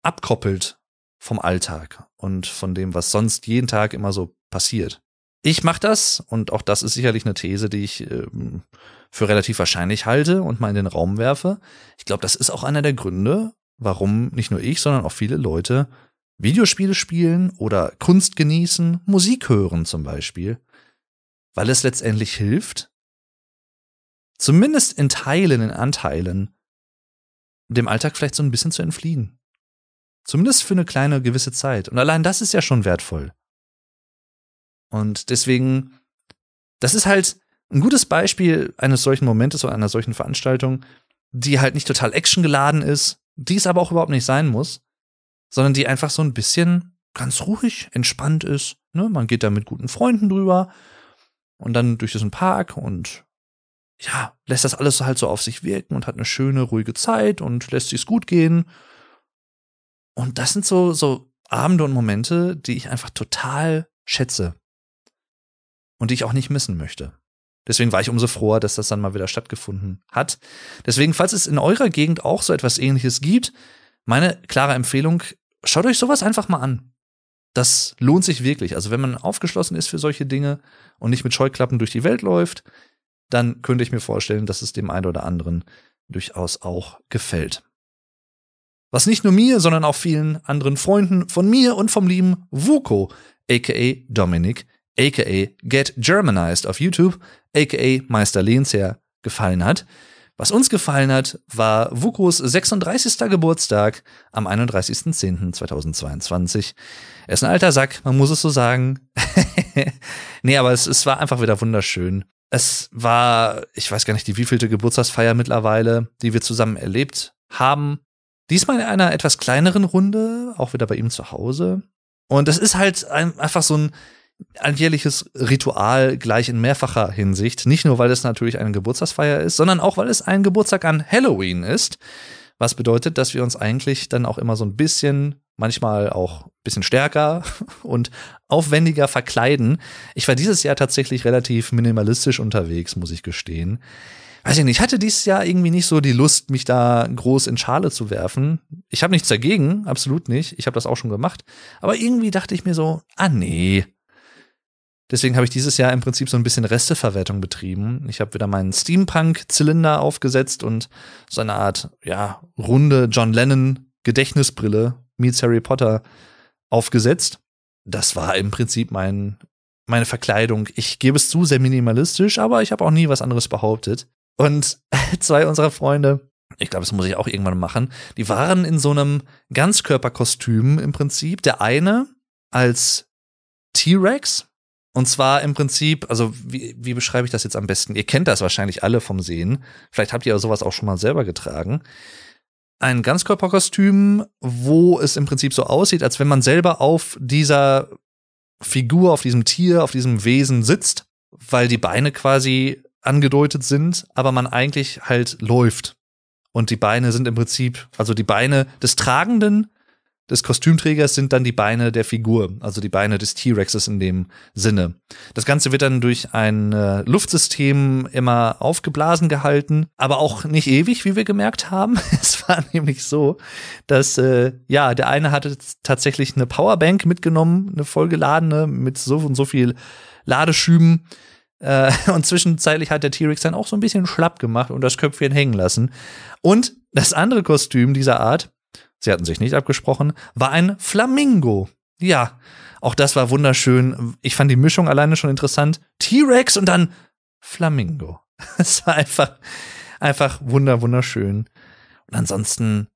abkoppelt vom Alltag und von dem, was sonst jeden Tag immer so passiert. Ich mache das und auch das ist sicherlich eine These, die ich ähm, für relativ wahrscheinlich halte und mal in den Raum werfe. Ich glaube, das ist auch einer der Gründe, warum nicht nur ich, sondern auch viele Leute Videospiele spielen oder Kunst genießen, Musik hören zum Beispiel, weil es letztendlich hilft, zumindest in Teilen, in Anteilen, dem Alltag vielleicht so ein bisschen zu entfliehen. Zumindest für eine kleine gewisse Zeit. Und allein das ist ja schon wertvoll. Und deswegen, das ist halt ein gutes Beispiel eines solchen Momentes oder einer solchen Veranstaltung, die halt nicht total actiongeladen ist, die es aber auch überhaupt nicht sein muss, sondern die einfach so ein bisschen ganz ruhig, entspannt ist. Ne? Man geht da mit guten Freunden drüber und dann durch diesen Park und ja, lässt das alles halt so auf sich wirken und hat eine schöne, ruhige Zeit und lässt sich's gut gehen. Und das sind so, so Abende und Momente, die ich einfach total schätze und die ich auch nicht missen möchte. Deswegen war ich umso froher, dass das dann mal wieder stattgefunden hat. Deswegen, falls es in eurer Gegend auch so etwas ähnliches gibt, meine klare Empfehlung, schaut euch sowas einfach mal an. Das lohnt sich wirklich. Also wenn man aufgeschlossen ist für solche Dinge und nicht mit Scheuklappen durch die Welt läuft, dann könnte ich mir vorstellen, dass es dem einen oder anderen durchaus auch gefällt. Was nicht nur mir, sondern auch vielen anderen Freunden von mir und vom lieben Vuko, aka Dominic, aka Get Germanized auf YouTube, aka Meister Lehnsherr, gefallen hat. Was uns gefallen hat, war Vukos 36. Geburtstag am 31.10.2022. Er ist ein alter Sack, man muss es so sagen. nee, aber es, es war einfach wieder wunderschön. Es war, ich weiß gar nicht, die wievielte Geburtstagsfeier mittlerweile, die wir zusammen erlebt haben. Diesmal in einer etwas kleineren Runde, auch wieder bei ihm zu Hause. Und es ist halt einfach so ein alljährliches Ritual gleich in mehrfacher Hinsicht. Nicht nur, weil es natürlich eine Geburtstagsfeier ist, sondern auch, weil es ein Geburtstag an Halloween ist. Was bedeutet, dass wir uns eigentlich dann auch immer so ein bisschen manchmal auch ein bisschen stärker und aufwendiger verkleiden. Ich war dieses Jahr tatsächlich relativ minimalistisch unterwegs, muss ich gestehen. Weiß ich nicht, ich hatte dieses Jahr irgendwie nicht so die Lust, mich da groß in Schale zu werfen. Ich habe nichts dagegen, absolut nicht. Ich habe das auch schon gemacht. Aber irgendwie dachte ich mir so, ah nee, Deswegen habe ich dieses Jahr im Prinzip so ein bisschen Resteverwertung betrieben. Ich habe wieder meinen Steampunk-Zylinder aufgesetzt und so eine Art, ja, runde John Lennon-Gedächtnisbrille meets Harry Potter aufgesetzt. Das war im Prinzip mein, meine Verkleidung. Ich gebe es zu, sehr minimalistisch, aber ich habe auch nie was anderes behauptet. Und zwei unserer Freunde, ich glaube, das muss ich auch irgendwann machen, die waren in so einem Ganzkörperkostüm im Prinzip. Der eine als T-Rex, und zwar im Prinzip, also wie, wie beschreibe ich das jetzt am besten? Ihr kennt das wahrscheinlich alle vom Sehen. Vielleicht habt ihr sowas auch schon mal selber getragen. Ein Ganzkörperkostüm, wo es im Prinzip so aussieht, als wenn man selber auf dieser Figur, auf diesem Tier, auf diesem Wesen sitzt, weil die Beine quasi angedeutet sind, aber man eigentlich halt läuft. Und die Beine sind im Prinzip, also die Beine des Tragenden des Kostümträgers sind dann die Beine der Figur, also die Beine des T-Rexes in dem Sinne. Das Ganze wird dann durch ein äh, Luftsystem immer aufgeblasen gehalten, aber auch nicht ewig, wie wir gemerkt haben. es war nämlich so, dass äh, ja der eine hatte tatsächlich eine Powerbank mitgenommen, eine vollgeladene mit so und so viel Ladeschüben. Äh, und zwischenzeitlich hat der T-Rex dann auch so ein bisschen schlapp gemacht und das Köpfchen hängen lassen. Und das andere Kostüm dieser Art sie hatten sich nicht abgesprochen, war ein Flamingo. Ja, auch das war wunderschön. Ich fand die Mischung alleine schon interessant. T-Rex und dann Flamingo. Es war einfach, einfach wunder, wunderschön. Und ansonsten,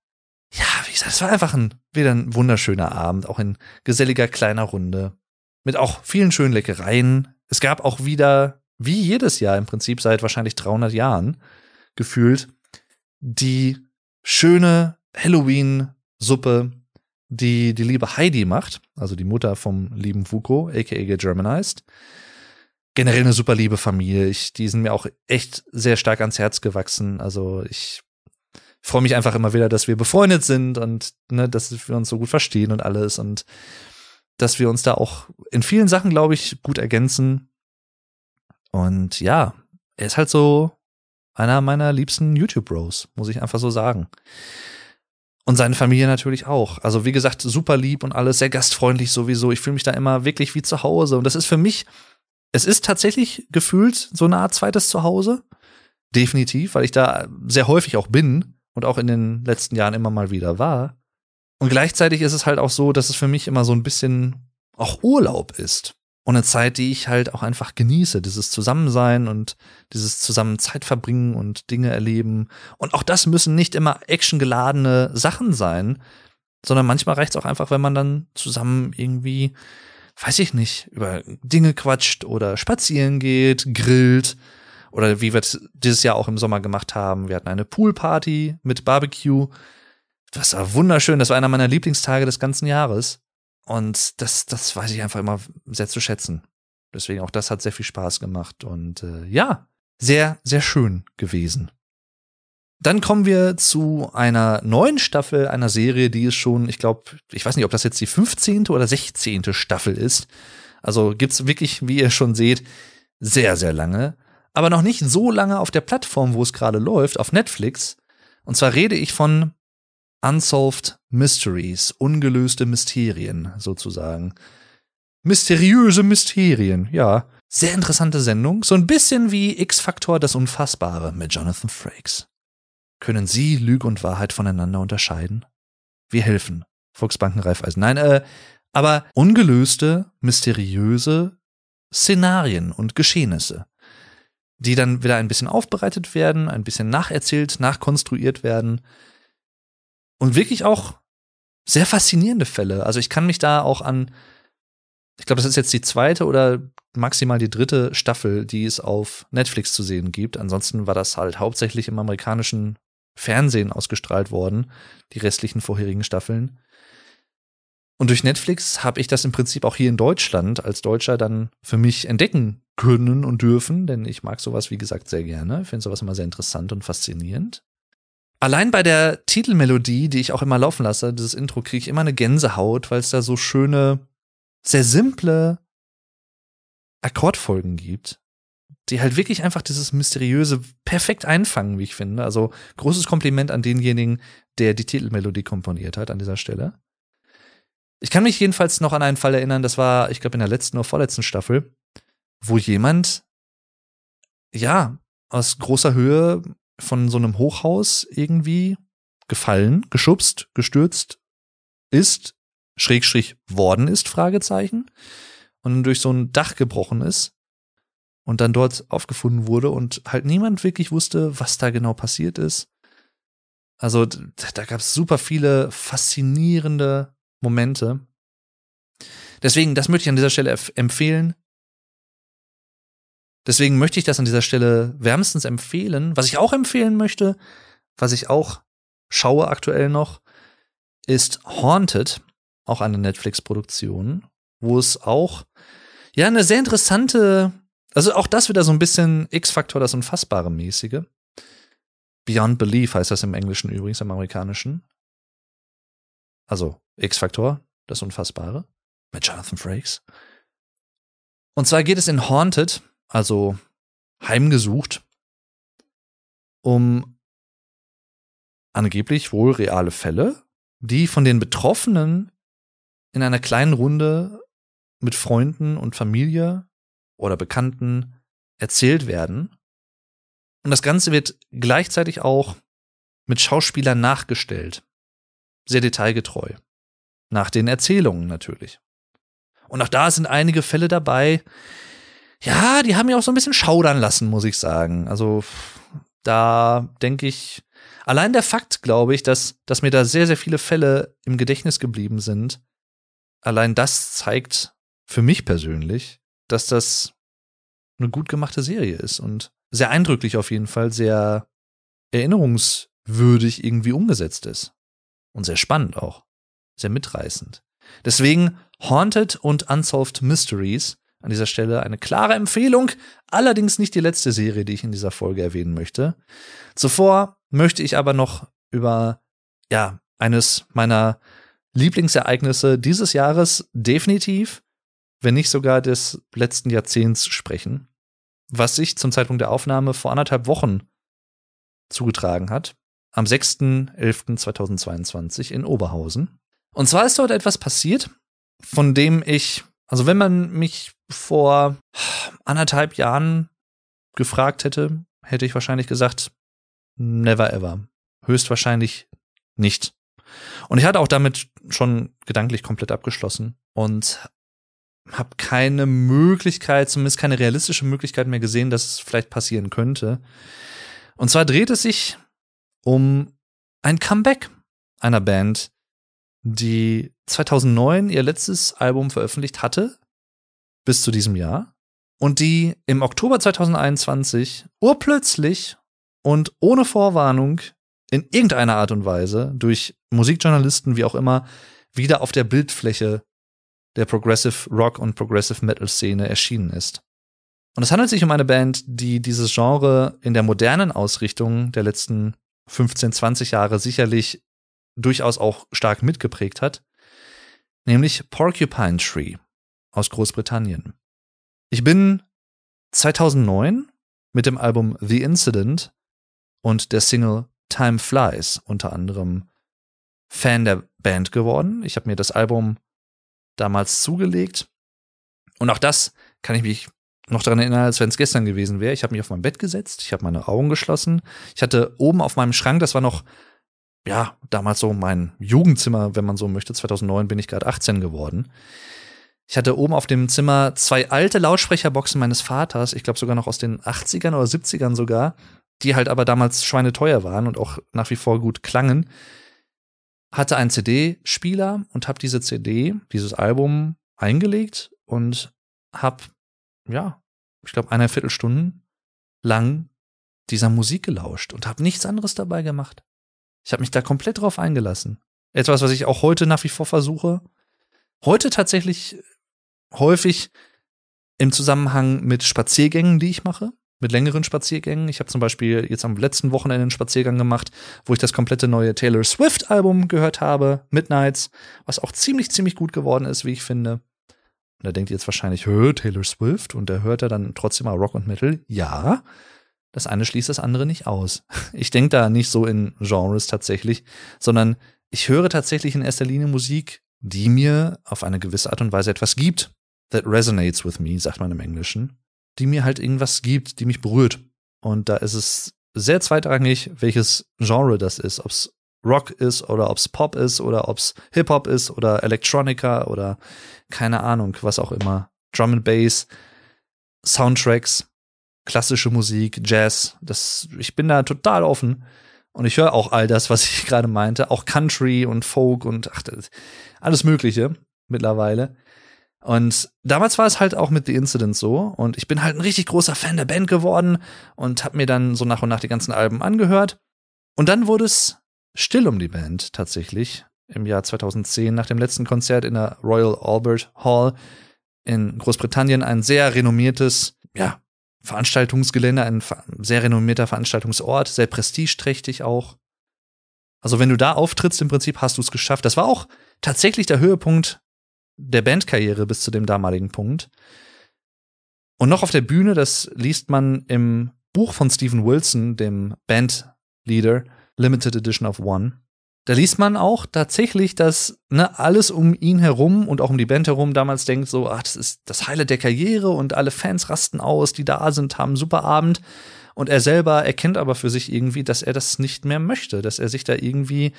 ja, wie gesagt, es war einfach ein, wieder ein wunderschöner Abend, auch in geselliger kleiner Runde. Mit auch vielen schönen Leckereien. Es gab auch wieder, wie jedes Jahr im Prinzip seit wahrscheinlich 300 Jahren gefühlt, die schöne Halloween Suppe, die die liebe Heidi macht, also die Mutter vom lieben Fuko, aka Germanized. Generell eine super liebe Familie. Ich, die sind mir auch echt sehr stark ans Herz gewachsen. Also ich freue mich einfach immer wieder, dass wir befreundet sind und ne, dass wir uns so gut verstehen und alles und dass wir uns da auch in vielen Sachen, glaube ich, gut ergänzen. Und ja, er ist halt so einer meiner liebsten YouTube-Bros, muss ich einfach so sagen. Und seine Familie natürlich auch. Also wie gesagt, super lieb und alles, sehr gastfreundlich sowieso. Ich fühle mich da immer wirklich wie zu Hause. Und das ist für mich, es ist tatsächlich gefühlt so eine Art zweites Zuhause. Definitiv, weil ich da sehr häufig auch bin und auch in den letzten Jahren immer mal wieder war. Und gleichzeitig ist es halt auch so, dass es für mich immer so ein bisschen auch Urlaub ist und eine Zeit, die ich halt auch einfach genieße, dieses Zusammensein und dieses zusammen Zeit verbringen und Dinge erleben. Und auch das müssen nicht immer actiongeladene Sachen sein, sondern manchmal reicht es auch einfach, wenn man dann zusammen irgendwie, weiß ich nicht, über Dinge quatscht oder spazieren geht, grillt oder wie wir es dieses Jahr auch im Sommer gemacht haben. Wir hatten eine Poolparty mit Barbecue. Das war wunderschön. Das war einer meiner Lieblingstage des ganzen Jahres. Und das, das weiß ich einfach immer sehr zu schätzen. Deswegen auch das hat sehr viel Spaß gemacht und äh, ja, sehr, sehr schön gewesen. Dann kommen wir zu einer neuen Staffel einer Serie, die ist schon, ich glaube, ich weiß nicht, ob das jetzt die 15. oder 16. Staffel ist. Also gibt's wirklich, wie ihr schon seht, sehr, sehr lange. Aber noch nicht so lange auf der Plattform, wo es gerade läuft, auf Netflix. Und zwar rede ich von Unsolved Mysteries, ungelöste Mysterien sozusagen. Mysteriöse Mysterien, ja. Sehr interessante Sendung, so ein bisschen wie X-Faktor das Unfassbare mit Jonathan Frakes. Können Sie Lüge und Wahrheit voneinander unterscheiden? Wir helfen. Volksbanken Raiffeisen. Nein, äh, aber ungelöste, mysteriöse Szenarien und Geschehnisse, die dann wieder ein bisschen aufbereitet werden, ein bisschen nacherzählt, nachkonstruiert werden und wirklich auch sehr faszinierende Fälle. Also ich kann mich da auch an, ich glaube, das ist jetzt die zweite oder maximal die dritte Staffel, die es auf Netflix zu sehen gibt. Ansonsten war das halt hauptsächlich im amerikanischen Fernsehen ausgestrahlt worden, die restlichen vorherigen Staffeln. Und durch Netflix habe ich das im Prinzip auch hier in Deutschland als Deutscher dann für mich entdecken können und dürfen, denn ich mag sowas, wie gesagt, sehr gerne. Finde sowas immer sehr interessant und faszinierend. Allein bei der Titelmelodie, die ich auch immer laufen lasse, dieses Intro, kriege ich immer eine Gänsehaut, weil es da so schöne, sehr simple Akkordfolgen gibt, die halt wirklich einfach dieses Mysteriöse perfekt einfangen, wie ich finde. Also großes Kompliment an denjenigen, der die Titelmelodie komponiert hat an dieser Stelle. Ich kann mich jedenfalls noch an einen Fall erinnern, das war, ich glaube, in der letzten oder vorletzten Staffel, wo jemand, ja, aus großer Höhe von so einem Hochhaus irgendwie gefallen, geschubst, gestürzt ist, Schrägstrich worden ist, Fragezeichen, und durch so ein Dach gebrochen ist und dann dort aufgefunden wurde und halt niemand wirklich wusste, was da genau passiert ist. Also da gab es super viele faszinierende Momente. Deswegen, das möchte ich an dieser Stelle empfehlen. Deswegen möchte ich das an dieser Stelle wärmstens empfehlen. Was ich auch empfehlen möchte, was ich auch schaue aktuell noch, ist Haunted, auch eine Netflix-Produktion, wo es auch ja eine sehr interessante, also auch das wieder so ein bisschen X-Faktor, das Unfassbare mäßige. Beyond Belief heißt das im Englischen übrigens, im Amerikanischen. Also X-Faktor, das Unfassbare, mit Jonathan Frakes. Und zwar geht es in Haunted also heimgesucht, um angeblich wohl reale Fälle, die von den Betroffenen in einer kleinen Runde mit Freunden und Familie oder Bekannten erzählt werden. Und das Ganze wird gleichzeitig auch mit Schauspielern nachgestellt. Sehr detailgetreu. Nach den Erzählungen natürlich. Und auch da sind einige Fälle dabei, ja, die haben mich auch so ein bisschen schaudern lassen, muss ich sagen. Also da denke ich, allein der Fakt, glaube ich, dass, dass mir da sehr, sehr viele Fälle im Gedächtnis geblieben sind, allein das zeigt für mich persönlich, dass das eine gut gemachte Serie ist und sehr eindrücklich auf jeden Fall, sehr erinnerungswürdig irgendwie umgesetzt ist. Und sehr spannend auch. Sehr mitreißend. Deswegen Haunted und Unsolved Mysteries an dieser Stelle eine klare Empfehlung, allerdings nicht die letzte Serie, die ich in dieser Folge erwähnen möchte. Zuvor möchte ich aber noch über, ja, eines meiner Lieblingsereignisse dieses Jahres definitiv, wenn nicht sogar des letzten Jahrzehnts sprechen, was sich zum Zeitpunkt der Aufnahme vor anderthalb Wochen zugetragen hat, am 6.11.2022 in Oberhausen. Und zwar ist dort etwas passiert, von dem ich also wenn man mich vor anderthalb Jahren gefragt hätte, hätte ich wahrscheinlich gesagt, never ever. Höchstwahrscheinlich nicht. Und ich hatte auch damit schon gedanklich komplett abgeschlossen und habe keine Möglichkeit, zumindest keine realistische Möglichkeit mehr gesehen, dass es vielleicht passieren könnte. Und zwar dreht es sich um ein Comeback einer Band, die 2009 ihr letztes Album veröffentlicht hatte, bis zu diesem Jahr, und die im Oktober 2021 urplötzlich und ohne Vorwarnung in irgendeiner Art und Weise durch Musikjournalisten wie auch immer wieder auf der Bildfläche der Progressive Rock und Progressive Metal Szene erschienen ist. Und es handelt sich um eine Band, die dieses Genre in der modernen Ausrichtung der letzten 15, 20 Jahre sicherlich durchaus auch stark mitgeprägt hat, nämlich Porcupine Tree aus Großbritannien. Ich bin 2009 mit dem Album The Incident und der Single Time Flies unter anderem Fan der Band geworden. Ich habe mir das Album damals zugelegt und auch das kann ich mich noch daran erinnern, als wenn es gestern gewesen wäre. Ich habe mich auf mein Bett gesetzt, ich habe meine Augen geschlossen. Ich hatte oben auf meinem Schrank, das war noch ja, damals so mein Jugendzimmer, wenn man so möchte. 2009 bin ich gerade 18 geworden. Ich hatte oben auf dem Zimmer zwei alte Lautsprecherboxen meines Vaters, ich glaube sogar noch aus den 80ern oder 70ern sogar, die halt aber damals schweineteuer waren und auch nach wie vor gut klangen. Hatte einen CD-Spieler und habe diese CD, dieses Album eingelegt und habe, ja, ich glaube, eine Viertelstunde lang dieser Musik gelauscht und habe nichts anderes dabei gemacht. Ich habe mich da komplett drauf eingelassen. Etwas, was ich auch heute nach wie vor versuche. Heute tatsächlich häufig im Zusammenhang mit Spaziergängen, die ich mache. mit längeren Spaziergängen. Ich habe zum Beispiel jetzt am letzten Wochenende einen Spaziergang gemacht, wo ich das komplette neue Taylor Swift-Album gehört habe, Midnights, was auch ziemlich, ziemlich gut geworden ist, wie ich finde. Und da denkt ihr jetzt wahrscheinlich, hör, Taylor Swift und der hört er dann trotzdem mal Rock und Metal. Ja, das eine schließt das andere nicht aus. Ich denke da nicht so in Genres tatsächlich, sondern ich höre tatsächlich in erster Linie Musik, die mir auf eine gewisse Art und Weise etwas gibt. That resonates with me, sagt man im Englischen die mir halt irgendwas gibt, die mich berührt. Und da ist es sehr zweitrangig, welches Genre das ist. Ob es Rock ist oder ob es Pop ist oder ob es Hip-Hop ist oder Electronica oder keine Ahnung, was auch immer. Drum and Bass, Soundtracks, klassische Musik, Jazz. Das, ich bin da total offen. Und ich höre auch all das, was ich gerade meinte. Auch Country und Folk und ach, alles Mögliche mittlerweile. Und damals war es halt auch mit The Incident so. Und ich bin halt ein richtig großer Fan der Band geworden und habe mir dann so nach und nach die ganzen Alben angehört. Und dann wurde es still um die Band tatsächlich im Jahr 2010 nach dem letzten Konzert in der Royal Albert Hall in Großbritannien. Ein sehr renommiertes, ja, Veranstaltungsgelände, ein sehr renommierter Veranstaltungsort, sehr prestigeträchtig auch. Also wenn du da auftrittst, im Prinzip hast du es geschafft. Das war auch tatsächlich der Höhepunkt der Bandkarriere bis zu dem damaligen Punkt. Und noch auf der Bühne, das liest man im Buch von Stephen Wilson, dem Bandleader, Limited Edition of One. Da liest man auch tatsächlich, dass ne, alles um ihn herum und auch um die Band herum damals denkt so, ach, das ist das Highlight der Karriere und alle Fans rasten aus, die da sind, haben einen super Abend. Und er selber erkennt aber für sich irgendwie, dass er das nicht mehr möchte, dass er sich da irgendwie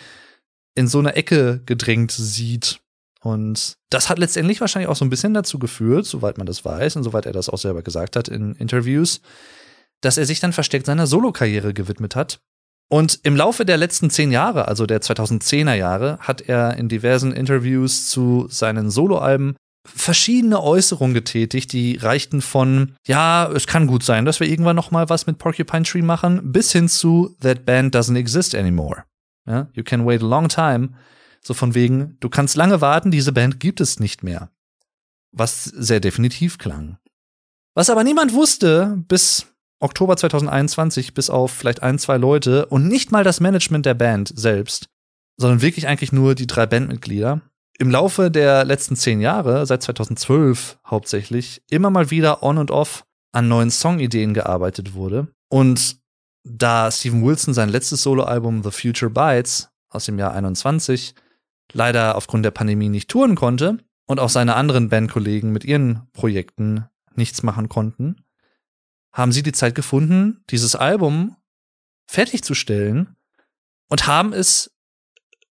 in so eine Ecke gedrängt sieht. Und das hat letztendlich wahrscheinlich auch so ein bisschen dazu geführt, soweit man das weiß und soweit er das auch selber gesagt hat in Interviews, dass er sich dann versteckt seiner Solokarriere gewidmet hat. Und im Laufe der letzten zehn Jahre, also der 2010er Jahre, hat er in diversen Interviews zu seinen Soloalben verschiedene Äußerungen getätigt, die reichten von ja, es kann gut sein, dass wir irgendwann noch mal was mit Porcupine Tree machen, bis hin zu That Band doesn't exist anymore. Ja, you can wait a long time so von wegen, du kannst lange warten, diese Band gibt es nicht mehr. Was sehr definitiv klang. Was aber niemand wusste bis Oktober 2021, bis auf vielleicht ein, zwei Leute und nicht mal das Management der Band selbst, sondern wirklich eigentlich nur die drei Bandmitglieder, im Laufe der letzten zehn Jahre, seit 2012 hauptsächlich, immer mal wieder on und off an neuen Songideen gearbeitet wurde. Und da Steven Wilson sein letztes Soloalbum The Future Bites aus dem Jahr 21 leider aufgrund der Pandemie nicht touren konnte und auch seine anderen Bandkollegen mit ihren Projekten nichts machen konnten, haben sie die Zeit gefunden, dieses Album fertigzustellen und haben es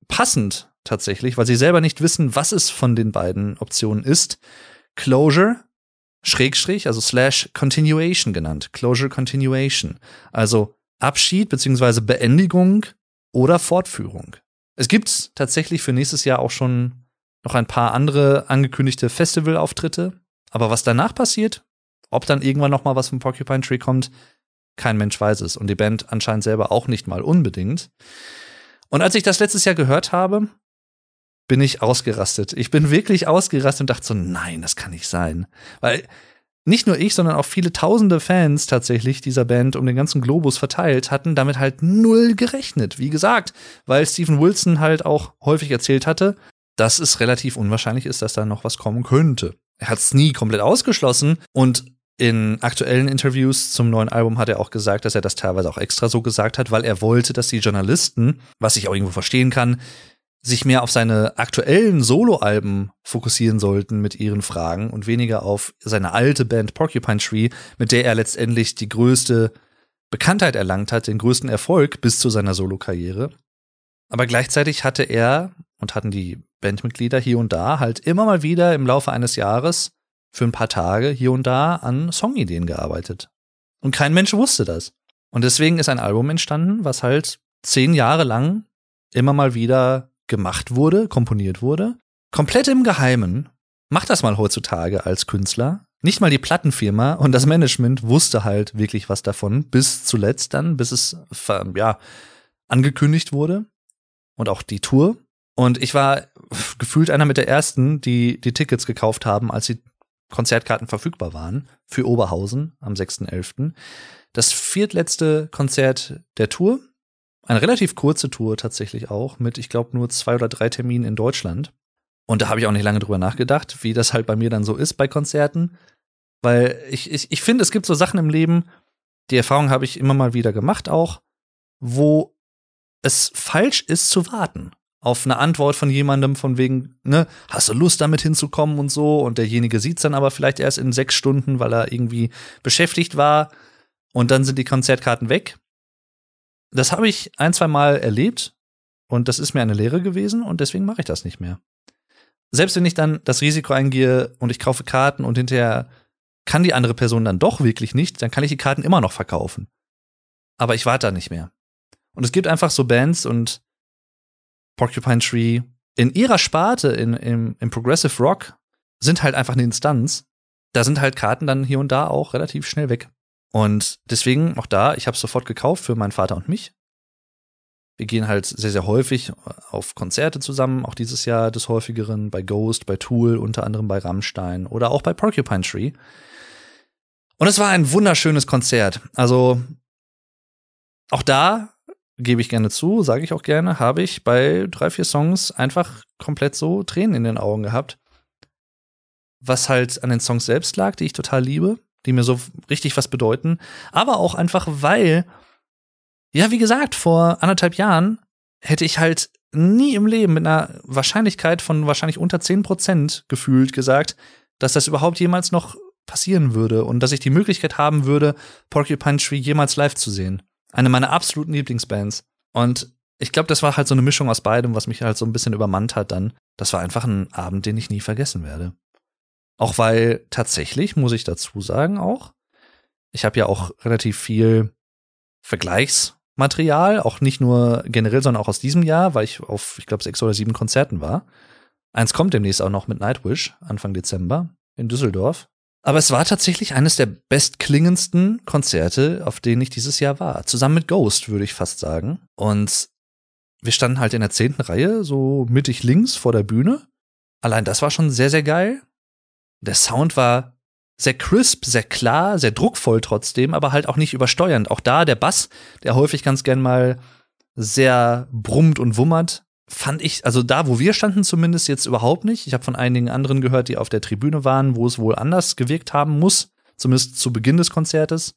passend tatsächlich, weil sie selber nicht wissen, was es von den beiden Optionen ist, Closure, Schrägstrich, also Slash Continuation genannt. Closure Continuation. Also Abschied beziehungsweise Beendigung oder Fortführung. Es gibt tatsächlich für nächstes Jahr auch schon noch ein paar andere angekündigte Festivalauftritte. Aber was danach passiert, ob dann irgendwann noch mal was vom Porcupine Tree kommt, kein Mensch weiß es. Und die Band anscheinend selber auch nicht mal unbedingt. Und als ich das letztes Jahr gehört habe, bin ich ausgerastet. Ich bin wirklich ausgerastet und dachte so, nein, das kann nicht sein. Weil nicht nur ich, sondern auch viele tausende Fans tatsächlich dieser Band um den ganzen Globus verteilt hatten damit halt null gerechnet. Wie gesagt, weil Stephen Wilson halt auch häufig erzählt hatte, dass es relativ unwahrscheinlich ist, dass da noch was kommen könnte. Er hat es nie komplett ausgeschlossen und in aktuellen Interviews zum neuen Album hat er auch gesagt, dass er das teilweise auch extra so gesagt hat, weil er wollte, dass die Journalisten, was ich auch irgendwo verstehen kann, sich mehr auf seine aktuellen Soloalben fokussieren sollten mit ihren Fragen und weniger auf seine alte Band Porcupine Tree, mit der er letztendlich die größte Bekanntheit erlangt hat, den größten Erfolg bis zu seiner Solokarriere. Aber gleichzeitig hatte er und hatten die Bandmitglieder hier und da halt immer mal wieder im Laufe eines Jahres für ein paar Tage hier und da an Songideen gearbeitet. Und kein Mensch wusste das. Und deswegen ist ein Album entstanden, was halt zehn Jahre lang immer mal wieder gemacht wurde, komponiert wurde, komplett im Geheimen. Mach das mal heutzutage als Künstler. Nicht mal die Plattenfirma und das Management wusste halt wirklich was davon, bis zuletzt dann, bis es ja angekündigt wurde und auch die Tour. Und ich war gefühlt einer mit der ersten, die die Tickets gekauft haben, als sie Konzertkarten verfügbar waren für Oberhausen am 6.11. Das viertletzte Konzert der Tour. Eine relativ kurze Tour tatsächlich auch, mit, ich glaube, nur zwei oder drei Terminen in Deutschland. Und da habe ich auch nicht lange drüber nachgedacht, wie das halt bei mir dann so ist bei Konzerten. Weil ich, ich, ich finde, es gibt so Sachen im Leben, die Erfahrung habe ich immer mal wieder gemacht auch, wo es falsch ist zu warten auf eine Antwort von jemandem von wegen, ne, hast du Lust damit hinzukommen und so und derjenige sieht's dann aber vielleicht erst in sechs Stunden, weil er irgendwie beschäftigt war und dann sind die Konzertkarten weg. Das habe ich ein, zwei Mal erlebt und das ist mir eine Lehre gewesen und deswegen mache ich das nicht mehr. Selbst wenn ich dann das Risiko eingehe und ich kaufe Karten und hinterher kann die andere Person dann doch wirklich nicht, dann kann ich die Karten immer noch verkaufen. Aber ich warte da nicht mehr. Und es gibt einfach so Bands und Porcupine Tree in ihrer Sparte, in, im, im Progressive Rock, sind halt einfach eine Instanz. Da sind halt Karten dann hier und da auch relativ schnell weg. Und deswegen auch da, ich habe es sofort gekauft für meinen Vater und mich. Wir gehen halt sehr, sehr häufig auf Konzerte zusammen, auch dieses Jahr des häufigeren, bei Ghost, bei Tool, unter anderem bei Rammstein oder auch bei Porcupine Tree. Und es war ein wunderschönes Konzert. Also auch da gebe ich gerne zu, sage ich auch gerne, habe ich bei drei, vier Songs einfach komplett so Tränen in den Augen gehabt. Was halt an den Songs selbst lag, die ich total liebe, die mir so richtig was bedeuten. Aber auch einfach, weil, ja, wie gesagt, vor anderthalb Jahren hätte ich halt nie im Leben mit einer Wahrscheinlichkeit von wahrscheinlich unter zehn Prozent gefühlt gesagt, dass das überhaupt jemals noch passieren würde und dass ich die Möglichkeit haben würde, Porcupine Tree jemals live zu sehen. Eine meiner absoluten Lieblingsbands. Und ich glaube, das war halt so eine Mischung aus beidem, was mich halt so ein bisschen übermannt hat dann. Das war einfach ein Abend, den ich nie vergessen werde. Auch weil tatsächlich, muss ich dazu sagen, auch, ich habe ja auch relativ viel Vergleichsmaterial, auch nicht nur generell, sondern auch aus diesem Jahr, weil ich auf, ich glaube, sechs oder sieben Konzerten war. Eins kommt demnächst auch noch mit Nightwish, Anfang Dezember, in Düsseldorf. Aber es war tatsächlich eines der bestklingendsten Konzerte, auf denen ich dieses Jahr war. Zusammen mit Ghost, würde ich fast sagen. Und wir standen halt in der zehnten Reihe, so mittig links vor der Bühne. Allein das war schon sehr, sehr geil. Der Sound war sehr crisp, sehr klar, sehr druckvoll trotzdem, aber halt auch nicht übersteuernd. Auch da der Bass, der häufig ganz gern mal sehr brummt und wummert, fand ich, also da, wo wir standen zumindest jetzt überhaupt nicht. Ich habe von einigen anderen gehört, die auf der Tribüne waren, wo es wohl anders gewirkt haben muss, zumindest zu Beginn des Konzertes.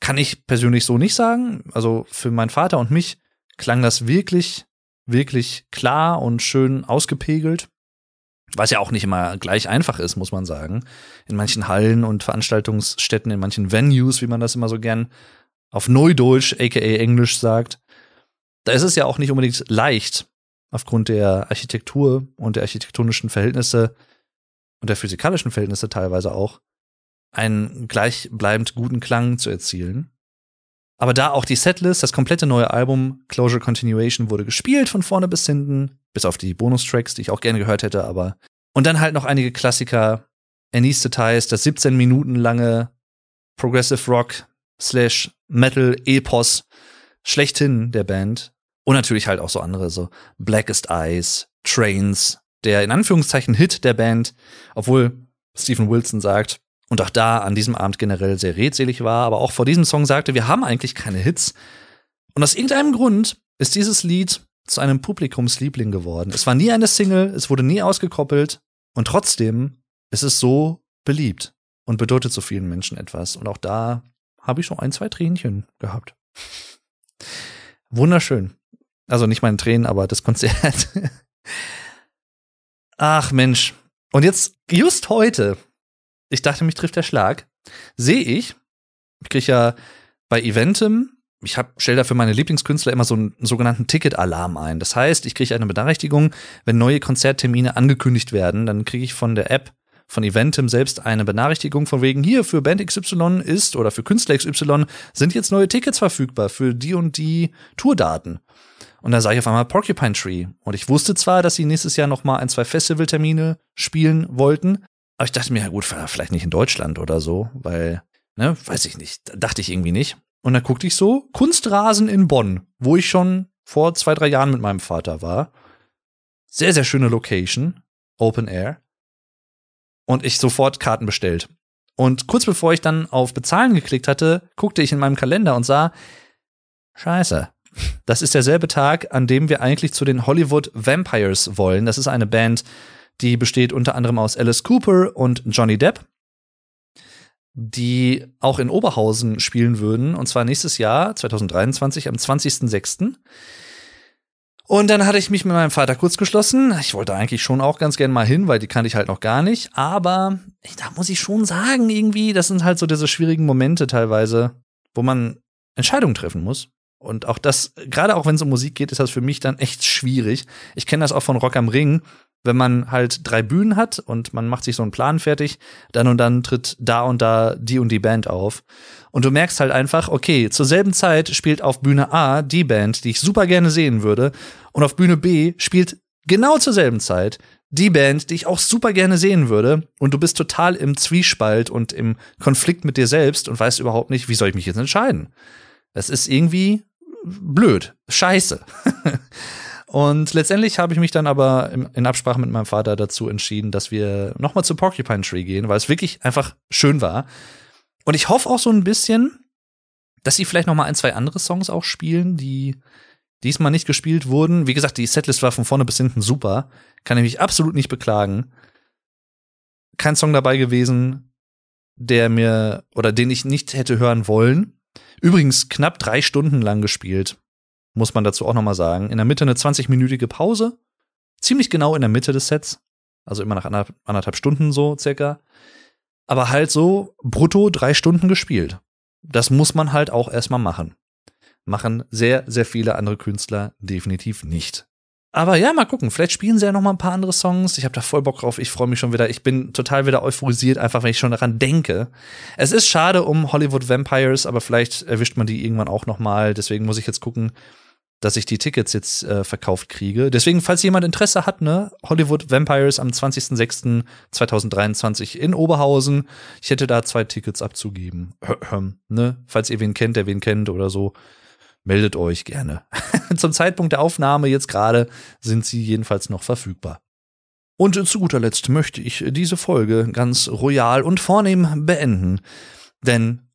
Kann ich persönlich so nicht sagen. Also für meinen Vater und mich klang das wirklich, wirklich klar und schön ausgepegelt. Was ja auch nicht immer gleich einfach ist, muss man sagen. In manchen Hallen und Veranstaltungsstätten, in manchen Venues, wie man das immer so gern auf Neudeutsch, aka Englisch sagt, da ist es ja auch nicht unbedingt leicht, aufgrund der Architektur und der architektonischen Verhältnisse und der physikalischen Verhältnisse teilweise auch, einen gleichbleibend guten Klang zu erzielen. Aber da auch die Setlist, das komplette neue Album Closure Continuation wurde gespielt von vorne bis hinten, bis auf die Bonustracks, die ich auch gerne gehört hätte, aber und dann halt noch einige Klassiker, Details, das 17 Minuten lange Progressive Rock slash Metal Epos schlechthin der Band, und natürlich halt auch so andere, so Blackest Eyes, Trains, der in Anführungszeichen Hit der Band, obwohl Stephen Wilson sagt, und auch da an diesem Abend generell sehr redselig war, aber auch vor diesem Song sagte, wir haben eigentlich keine Hits. Und aus irgendeinem Grund ist dieses Lied zu einem Publikumsliebling geworden. Es war nie eine Single, es wurde nie ausgekoppelt und trotzdem ist es so beliebt und bedeutet so vielen Menschen etwas. Und auch da habe ich schon ein, zwei Tränchen gehabt. Wunderschön. Also nicht meine Tränen, aber das Konzert. Ach Mensch. Und jetzt, just heute, ich dachte, mich trifft der Schlag, sehe ich, ich kriege ja bei Eventim, ich stelle da für meine Lieblingskünstler immer so einen sogenannten Ticket-Alarm ein. Das heißt, ich kriege eine Benachrichtigung, wenn neue Konzerttermine angekündigt werden, dann kriege ich von der App von Eventim selbst eine Benachrichtigung von wegen hier für Band XY ist oder für Künstler XY sind jetzt neue Tickets verfügbar für die und die Tourdaten. Und dann sah ich auf einmal Porcupine Tree. Und ich wusste zwar, dass sie nächstes Jahr noch mal ein, zwei Festivaltermine spielen wollten, aber ich dachte mir, ja gut, vielleicht nicht in Deutschland oder so, weil, ne, weiß ich nicht, dachte ich irgendwie nicht. Und dann guckte ich so, Kunstrasen in Bonn, wo ich schon vor zwei, drei Jahren mit meinem Vater war. Sehr, sehr schöne Location, Open Air. und ich sofort Karten bestellt. Und kurz bevor ich dann auf Bezahlen geklickt hatte, guckte ich in meinem Kalender und sah, Scheiße. Das ist derselbe Tag, an dem wir eigentlich zu den Hollywood Vampires wollen. Das ist eine Band, die besteht unter anderem aus Alice Cooper und Johnny Depp, die auch in Oberhausen spielen würden, und zwar nächstes Jahr, 2023, am 20.06. Und dann hatte ich mich mit meinem Vater kurz geschlossen. Ich wollte eigentlich schon auch ganz gern mal hin, weil die kannte ich halt noch gar nicht. Aber da muss ich schon sagen, irgendwie, das sind halt so diese schwierigen Momente teilweise, wo man Entscheidungen treffen muss. Und auch das, gerade auch wenn es um Musik geht, ist das für mich dann echt schwierig. Ich kenne das auch von Rock am Ring wenn man halt drei Bühnen hat und man macht sich so einen Plan fertig, dann und dann tritt da und da die und die Band auf. Und du merkst halt einfach, okay, zur selben Zeit spielt auf Bühne A die Band, die ich super gerne sehen würde, und auf Bühne B spielt genau zur selben Zeit die Band, die ich auch super gerne sehen würde, und du bist total im Zwiespalt und im Konflikt mit dir selbst und weißt überhaupt nicht, wie soll ich mich jetzt entscheiden. Das ist irgendwie blöd, scheiße. Und letztendlich habe ich mich dann aber in Absprache mit meinem Vater dazu entschieden, dass wir nochmal zu Porcupine Tree gehen, weil es wirklich einfach schön war. Und ich hoffe auch so ein bisschen, dass sie vielleicht nochmal ein, zwei andere Songs auch spielen, die diesmal nicht gespielt wurden. Wie gesagt, die Setlist war von vorne bis hinten super. Kann ich mich absolut nicht beklagen. Kein Song dabei gewesen, der mir oder den ich nicht hätte hören wollen. Übrigens knapp drei Stunden lang gespielt muss man dazu auch nochmal sagen. In der Mitte eine 20-minütige Pause, ziemlich genau in der Mitte des Sets, also immer nach anderthalb Stunden so circa. Aber halt so brutto drei Stunden gespielt. Das muss man halt auch erstmal machen. Machen sehr, sehr viele andere Künstler definitiv nicht. Aber ja, mal gucken. Vielleicht spielen sie ja noch mal ein paar andere Songs. Ich habe da voll Bock drauf. Ich freue mich schon wieder. Ich bin total wieder euphorisiert, einfach wenn ich schon daran denke. Es ist schade um Hollywood Vampires, aber vielleicht erwischt man die irgendwann auch noch mal. Deswegen muss ich jetzt gucken, dass ich die Tickets jetzt äh, verkauft kriege. Deswegen, falls jemand Interesse hat, ne, Hollywood Vampires am 20.06.2023 in Oberhausen. Ich hätte da zwei Tickets abzugeben. ne? Falls ihr wen kennt, der wen kennt oder so, meldet euch gerne. Zum Zeitpunkt der Aufnahme jetzt gerade sind sie jedenfalls noch verfügbar. Und zu guter Letzt möchte ich diese Folge ganz royal und vornehm beenden. Denn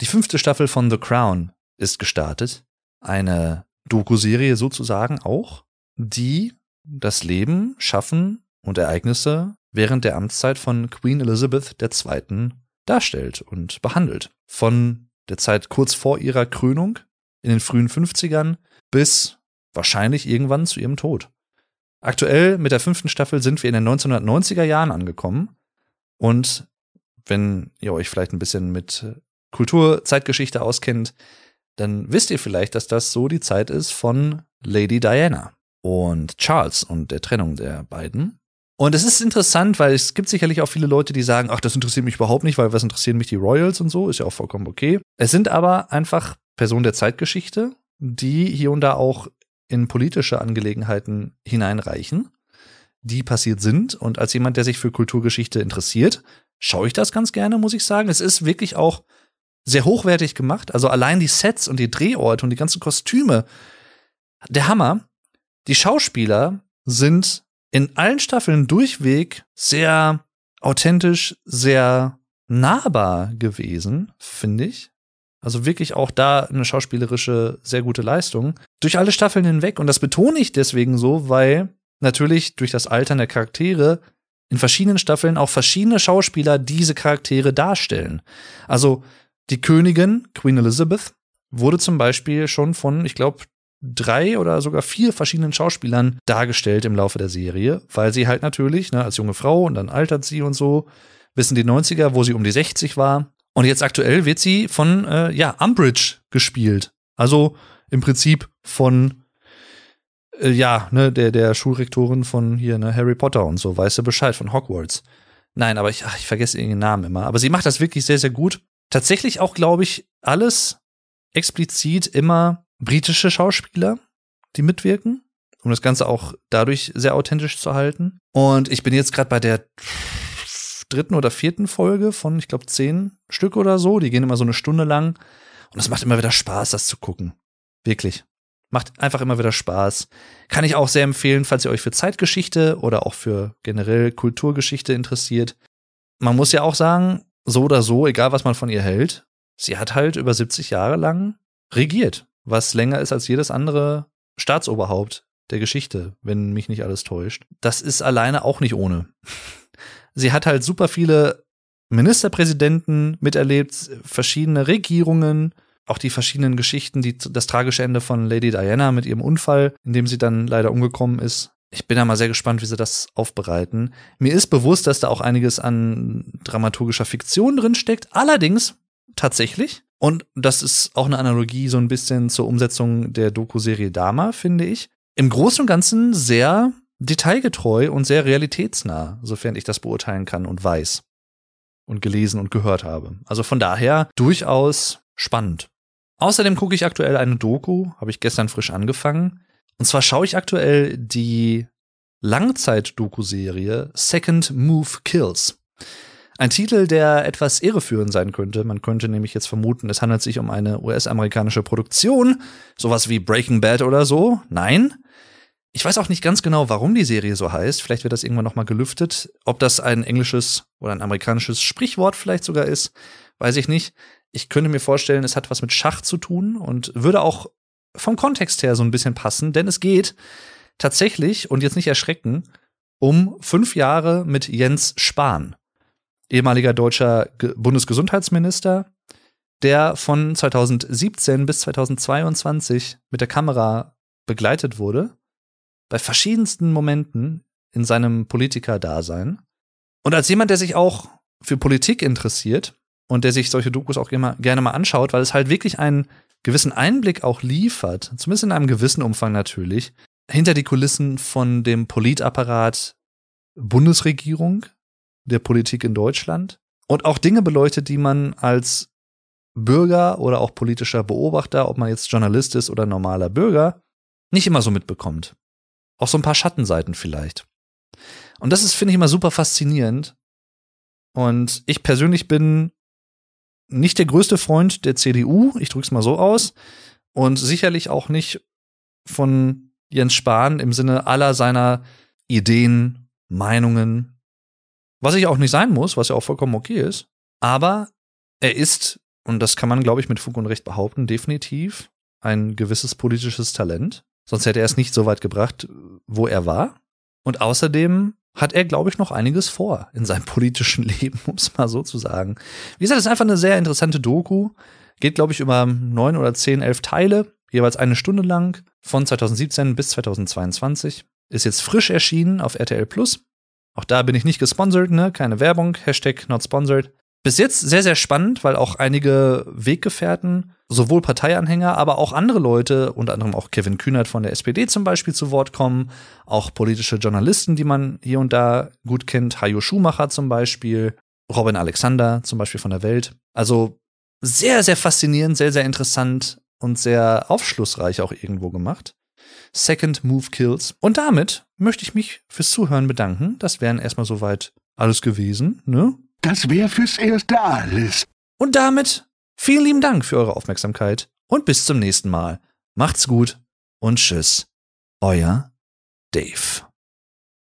die fünfte Staffel von The Crown ist gestartet. Eine Doku-Serie sozusagen auch, die das Leben, Schaffen und Ereignisse während der Amtszeit von Queen Elizabeth II. darstellt und behandelt. Von der Zeit kurz vor ihrer Krönung in den frühen 50ern bis wahrscheinlich irgendwann zu ihrem Tod. Aktuell mit der fünften Staffel sind wir in den 1990er Jahren angekommen und wenn ihr euch vielleicht ein bisschen mit Kulturzeitgeschichte auskennt, dann wisst ihr vielleicht, dass das so die Zeit ist von Lady Diana und Charles und der Trennung der beiden. Und es ist interessant, weil es gibt sicherlich auch viele Leute, die sagen, ach, das interessiert mich überhaupt nicht, weil was interessieren mich die Royals und so, ist ja auch vollkommen okay. Es sind aber einfach Personen der Zeitgeschichte, die hier und da auch in politische Angelegenheiten hineinreichen, die passiert sind. Und als jemand, der sich für Kulturgeschichte interessiert, schaue ich das ganz gerne, muss ich sagen. Es ist wirklich auch sehr hochwertig gemacht. Also allein die Sets und die Drehorte und die ganzen Kostüme. Der Hammer. Die Schauspieler sind in allen Staffeln durchweg sehr authentisch, sehr nahbar gewesen, finde ich. Also wirklich auch da eine schauspielerische, sehr gute Leistung. Durch alle Staffeln hinweg. Und das betone ich deswegen so, weil natürlich durch das Altern der Charaktere in verschiedenen Staffeln auch verschiedene Schauspieler diese Charaktere darstellen. Also die Königin, Queen Elizabeth, wurde zum Beispiel schon von, ich glaube, drei oder sogar vier verschiedenen Schauspielern dargestellt im Laufe der Serie, weil sie halt natürlich, ne, als junge Frau und dann altert sie und so, bis in die 90er, wo sie um die 60 war. Und jetzt aktuell wird sie von, äh, ja, Umbridge gespielt. Also im Prinzip von, äh, ja, ne, der, der Schulrektorin von hier, ne, Harry Potter und so, weißt du Bescheid, von Hogwarts. Nein, aber ich, ach, ich vergesse ihren Namen immer. Aber sie macht das wirklich sehr, sehr gut tatsächlich auch, glaube ich, alles explizit immer britische Schauspieler, die mitwirken, um das Ganze auch dadurch sehr authentisch zu halten. Und ich bin jetzt gerade bei der dritten oder vierten Folge von, ich glaube, zehn Stück oder so. Die gehen immer so eine Stunde lang. Und es macht immer wieder Spaß, das zu gucken. Wirklich. Macht einfach immer wieder Spaß. Kann ich auch sehr empfehlen, falls ihr euch für Zeitgeschichte oder auch für generell Kulturgeschichte interessiert. man muss ja auch sagen, so oder so, egal was man von ihr hält, sie hat halt über 70 Jahre lang regiert, was länger ist als jedes andere Staatsoberhaupt der Geschichte, wenn mich nicht alles täuscht. Das ist alleine auch nicht ohne. Sie hat halt super viele Ministerpräsidenten miterlebt, verschiedene Regierungen, auch die verschiedenen Geschichten, die das tragische Ende von Lady Diana mit ihrem Unfall, in dem sie dann leider umgekommen ist. Ich bin da mal sehr gespannt, wie sie das aufbereiten. Mir ist bewusst, dass da auch einiges an dramaturgischer Fiktion drin steckt. Allerdings tatsächlich. Und das ist auch eine Analogie so ein bisschen zur Umsetzung der Doku-Serie Dama, finde ich. Im Großen und Ganzen sehr detailgetreu und sehr realitätsnah, sofern ich das beurteilen kann und weiß und gelesen und gehört habe. Also von daher durchaus spannend. Außerdem gucke ich aktuell eine Doku, habe ich gestern frisch angefangen. Und zwar schaue ich aktuell die Langzeit-Doku-Serie Second Move Kills. Ein Titel, der etwas irreführend sein könnte. Man könnte nämlich jetzt vermuten, es handelt sich um eine US-amerikanische Produktion, sowas wie Breaking Bad oder so. Nein. Ich weiß auch nicht ganz genau, warum die Serie so heißt. Vielleicht wird das irgendwann noch mal gelüftet. Ob das ein englisches oder ein amerikanisches Sprichwort vielleicht sogar ist, weiß ich nicht. Ich könnte mir vorstellen, es hat was mit Schach zu tun und würde auch vom Kontext her so ein bisschen passen, denn es geht tatsächlich, und jetzt nicht erschrecken, um fünf Jahre mit Jens Spahn, ehemaliger deutscher Bundesgesundheitsminister, der von 2017 bis 2022 mit der Kamera begleitet wurde, bei verschiedensten Momenten in seinem Politikerdasein. Und als jemand, der sich auch für Politik interessiert und der sich solche Dokus auch gerne mal anschaut, weil es halt wirklich einen gewissen Einblick auch liefert, zumindest in einem gewissen Umfang natürlich, hinter die Kulissen von dem Politapparat Bundesregierung, der Politik in Deutschland und auch Dinge beleuchtet, die man als Bürger oder auch politischer Beobachter, ob man jetzt Journalist ist oder normaler Bürger, nicht immer so mitbekommt. Auch so ein paar Schattenseiten vielleicht. Und das ist, finde ich, immer super faszinierend. Und ich persönlich bin nicht der größte Freund der CDU, ich drück's mal so aus, und sicherlich auch nicht von Jens Spahn im Sinne aller seiner Ideen, Meinungen, was ich auch nicht sein muss, was ja auch vollkommen okay ist. Aber er ist, und das kann man, glaube ich, mit Fug und Recht behaupten, definitiv ein gewisses politisches Talent. Sonst hätte er es nicht so weit gebracht, wo er war. Und außerdem hat er, glaube ich, noch einiges vor in seinem politischen Leben, um es mal so zu sagen. Wie gesagt, es ist einfach eine sehr interessante Doku. Geht, glaube ich, über neun oder zehn, elf Teile, jeweils eine Stunde lang, von 2017 bis 2022. Ist jetzt frisch erschienen auf RTL Plus. Auch da bin ich nicht gesponsert, ne? Keine Werbung, Hashtag not sponsored. Bis jetzt sehr, sehr spannend, weil auch einige Weggefährten, sowohl Parteianhänger, aber auch andere Leute, unter anderem auch Kevin Kühnert von der SPD zum Beispiel zu Wort kommen, auch politische Journalisten, die man hier und da gut kennt, Hajo Schumacher zum Beispiel, Robin Alexander zum Beispiel von der Welt. Also sehr, sehr faszinierend, sehr, sehr interessant und sehr aufschlussreich auch irgendwo gemacht. Second Move Kills. Und damit möchte ich mich fürs Zuhören bedanken. Das wären erstmal soweit alles gewesen, ne? Das wäre fürs Erste alles. Und damit vielen lieben Dank für eure Aufmerksamkeit und bis zum nächsten Mal. Macht's gut und tschüss. Euer Dave.